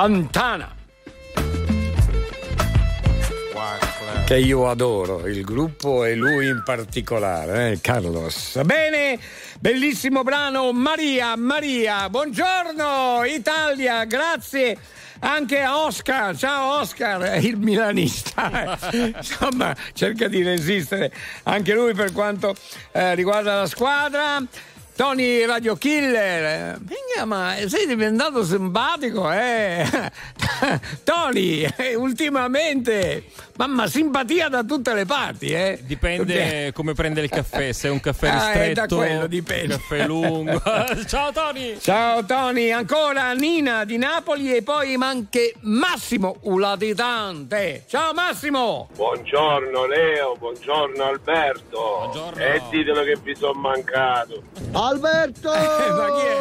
Santana. Che io adoro, il gruppo e lui in particolare, eh, Carlos. Bene, bellissimo brano, Maria, Maria, buongiorno Italia, grazie anche a Oscar, ciao Oscar, il milanista, eh. insomma cerca di resistere anche lui per quanto eh, riguarda la squadra. Tony Radio Killer, eh, ma sei diventato simpatico, eh? Tony, ultimamente Mamma, simpatia da tutte le parti, eh? Dipende come prende il caffè, se è un caffè ristretto, ah, è da quello dipende. caffè lungo. Ciao Tony! Ciao Tony, ancora Nina di Napoli e poi anche Massimo Ulatitante. Ciao Massimo! Buongiorno Leo, buongiorno Alberto. Buongiorno. E ditelo che vi sono mancato. Alberto! Eh, ma chi è?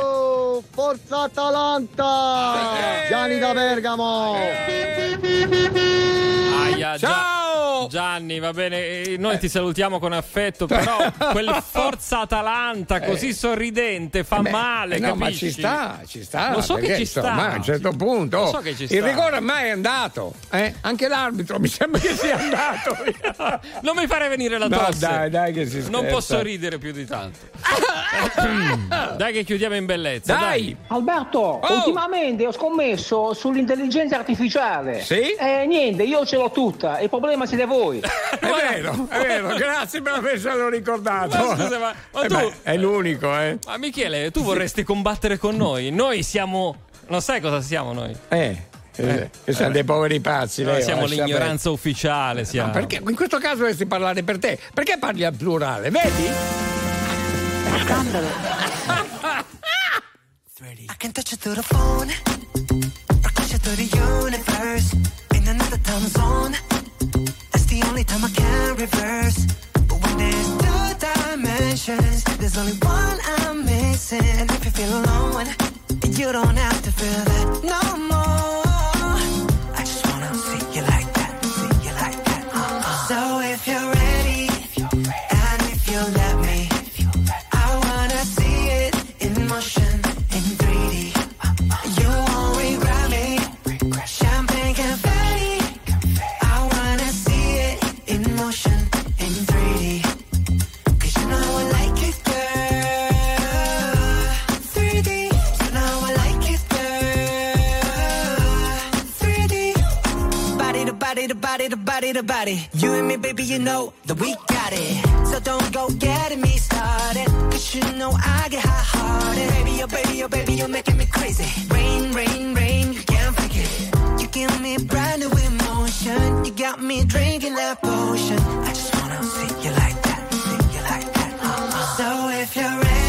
Forza Atalanta! Ah, eh. Gianni da Bergamo! Eh. Aia, Ciao! Gianni, va bene, eh, noi ti salutiamo con affetto, però quel Forza Atalanta eh. così sorridente fa eh Beh, male, no, capisci? ma ci sta, ci sta. Lo so che ci sta. Ma a un certo punto so il rigore ormai è andato, eh? Anche l'arbitro mi sembra che sia andato. non mi fare venire la tosse. no, dai, dai che si scherza. Non posso ridere più di tanto. dai che chiudiamo in bellezza, dai. dai. Alberto, oh. ultimamente ho scommesso sull'intelligenza artificiale. Sì? Eh, niente, io ce l'ho tutta il problema siete voi. È vero, è vero, grazie per avercelo ricordato. Ma scusa, ma- ma Eh tu- beh, è l'unico, eh. Ma Michele, tu vorresti combattere con noi? Noi siamo. Non sai cosa siamo noi? Eh. eh, che siamo dei poveri pazzi. Noi siamo l'ignoranza ufficiale. perdere. Siamo. Ma perché in questo caso dovresti parlare per te? Perché parli al plurale? Vedi? Scandalo. I can touch it through the phone, or catch it through the universe. In another time zone, time I can't reverse. But when there's two dimensions, there's only one I'm missing. And if you feel alone, you don't have to feel that no more. Body to body to body. You and me, baby, you know that we got it. So don't go getting me started. Cause you know I get hot hearted. Baby, oh baby, oh baby, you're making me crazy. Rain, rain, rain, you can't fake it. You give me brand new emotion. You got me drinking that potion. I just wanna see you like that, see you like that. uh-uh. So if you're ready,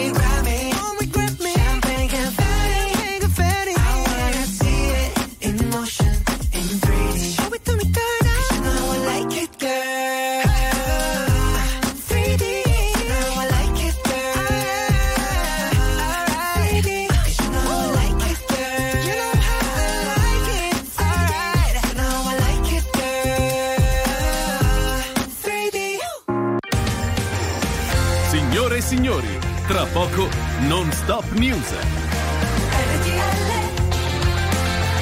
poco non stop news. RTL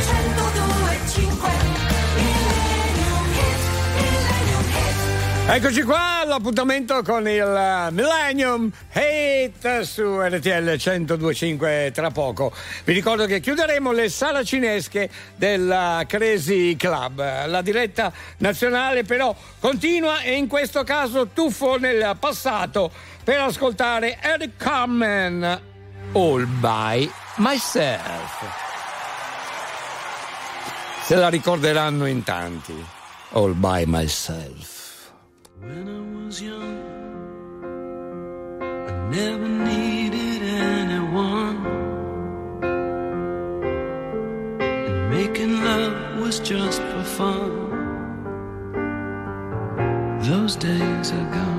102.5 Millennium Hit, Millennium Hit. Eccoci qua all'appuntamento con il Millennium Hate su RTL 1025 tra poco. Vi ricordo che chiuderemo le saracinesche del Crazy Club. La diretta nazionale però continua e in questo caso tuffo nel passato per ascoltare Eric Carmen All by Myself. Se la ricorderanno in tanti. All by Myself. When I was young, I never needed anyone. And making love was just for fun. Those days are gone.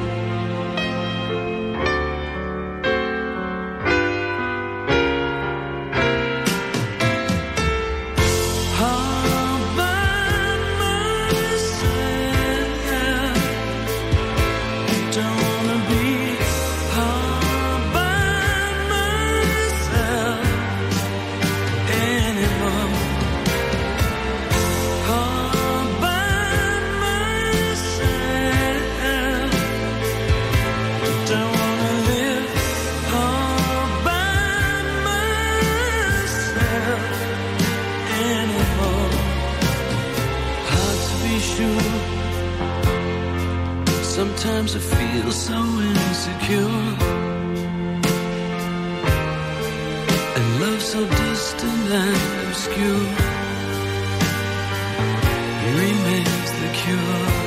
Sometimes I feel so insecure. And love so distant and obscure. Remains the cure.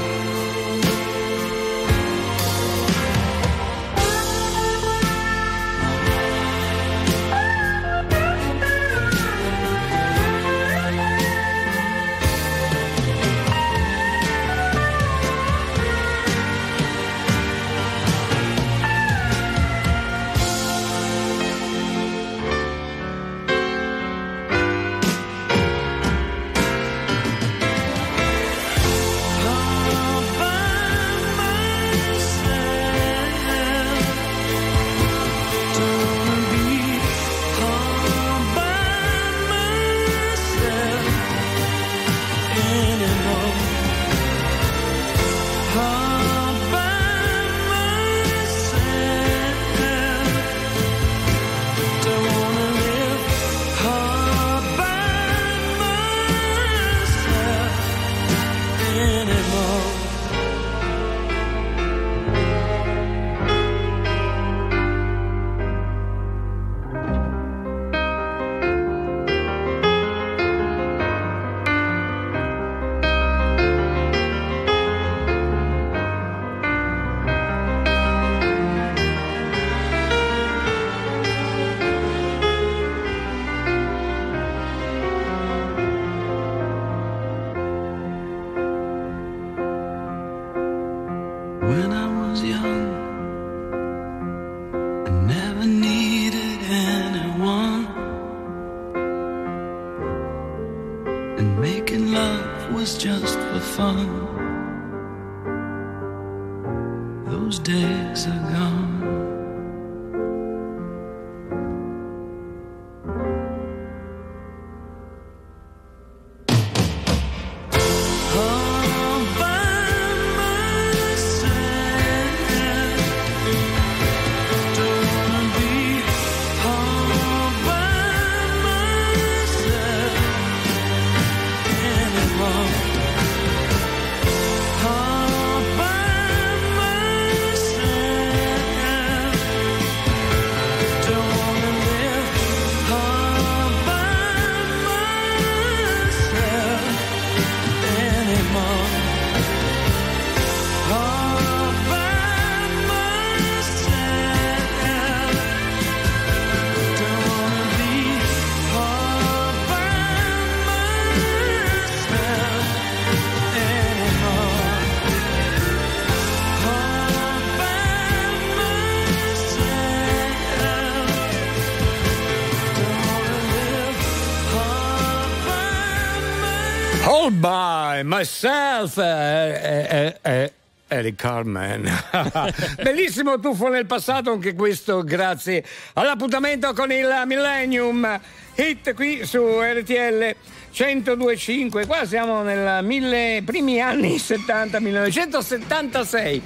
Eric Carmen. Bellissimo tuffo nel passato, anche questo grazie all'appuntamento con il Millennium Hit qui su RTL 1025. Qua siamo mille, primi anni 70, 1976.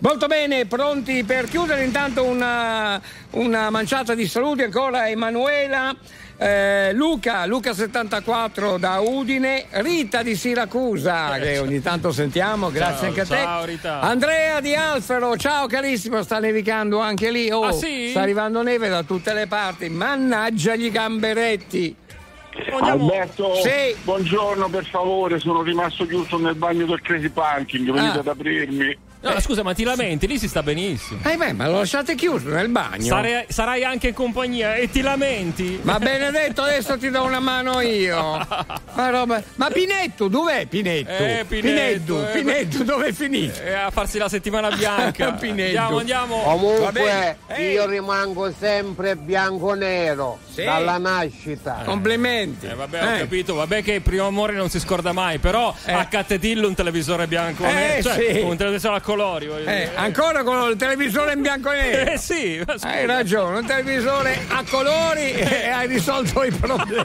Molto bene, pronti per chiudere intanto una, una manciata di saluti ancora Emanuela, eh, Luca, Luca 74 da Udine, Rita di Siracusa che ogni tanto sentiamo, grazie Ciao, anche a te. ciao, Rita. Andrea di Alfero, ciao carissimo, sta nevicando anche lì. Oh, Ah, sì? Sta arrivando neve da tutte le parti, mannaggia gli gamberetti. Alberto, Sì. buongiorno per favore, sono rimasto chiuso nel bagno del Crazy Parking, venite Ah. ad aprirmi. No, scusa, ma ti lamenti? Lì si sta benissimo. Eh beh, ma lo lasciate chiuso nel bagno. Sarai, sarai anche in compagnia e ti lamenti? Ma benedetto, adesso ti do una mano io. Ma, roba- ma Pinetto, dov'è Pinetto? Eh, Pinetto, Pinetto, eh, Pinetto, dove è finito? Eh, a farsi la settimana bianca. Pinetto. Andiamo, andiamo. Comunque io rimango sempre bianco-nero Sì. dalla nascita. Complimenti. Eh, vabbè, ho capito, vabbè che il primo amore non si scorda mai, però a Cattetillo un televisore bianco e Eh, nero, cioè sì. un televisore a colori. Eh, ancora con il televisore in bianco e nero. Eh, sì. Hai ragione, un televisore a colori e hai risolto i problemi.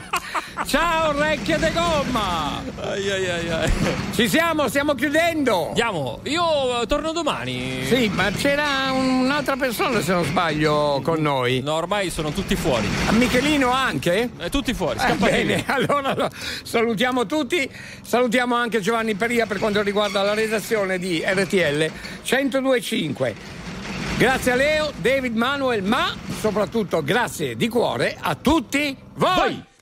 Ciao orecchie de gomma! Ai, ai, ai. Ci siamo, stiamo chiudendo! Andiamo, io eh, torno domani. Sì, ma c'era un'altra persona se non sbaglio con noi. No, ormai sono tutti fuori. A Michelino anche? Eh, tutti fuori, Eh, bene, allora lo- salutiamo tutti, salutiamo anche Giovanni Peria per quanto riguarda la redazione di RTL 1025. Grazie a Leo, David Manuel, ma soprattutto grazie di cuore a tutti voi.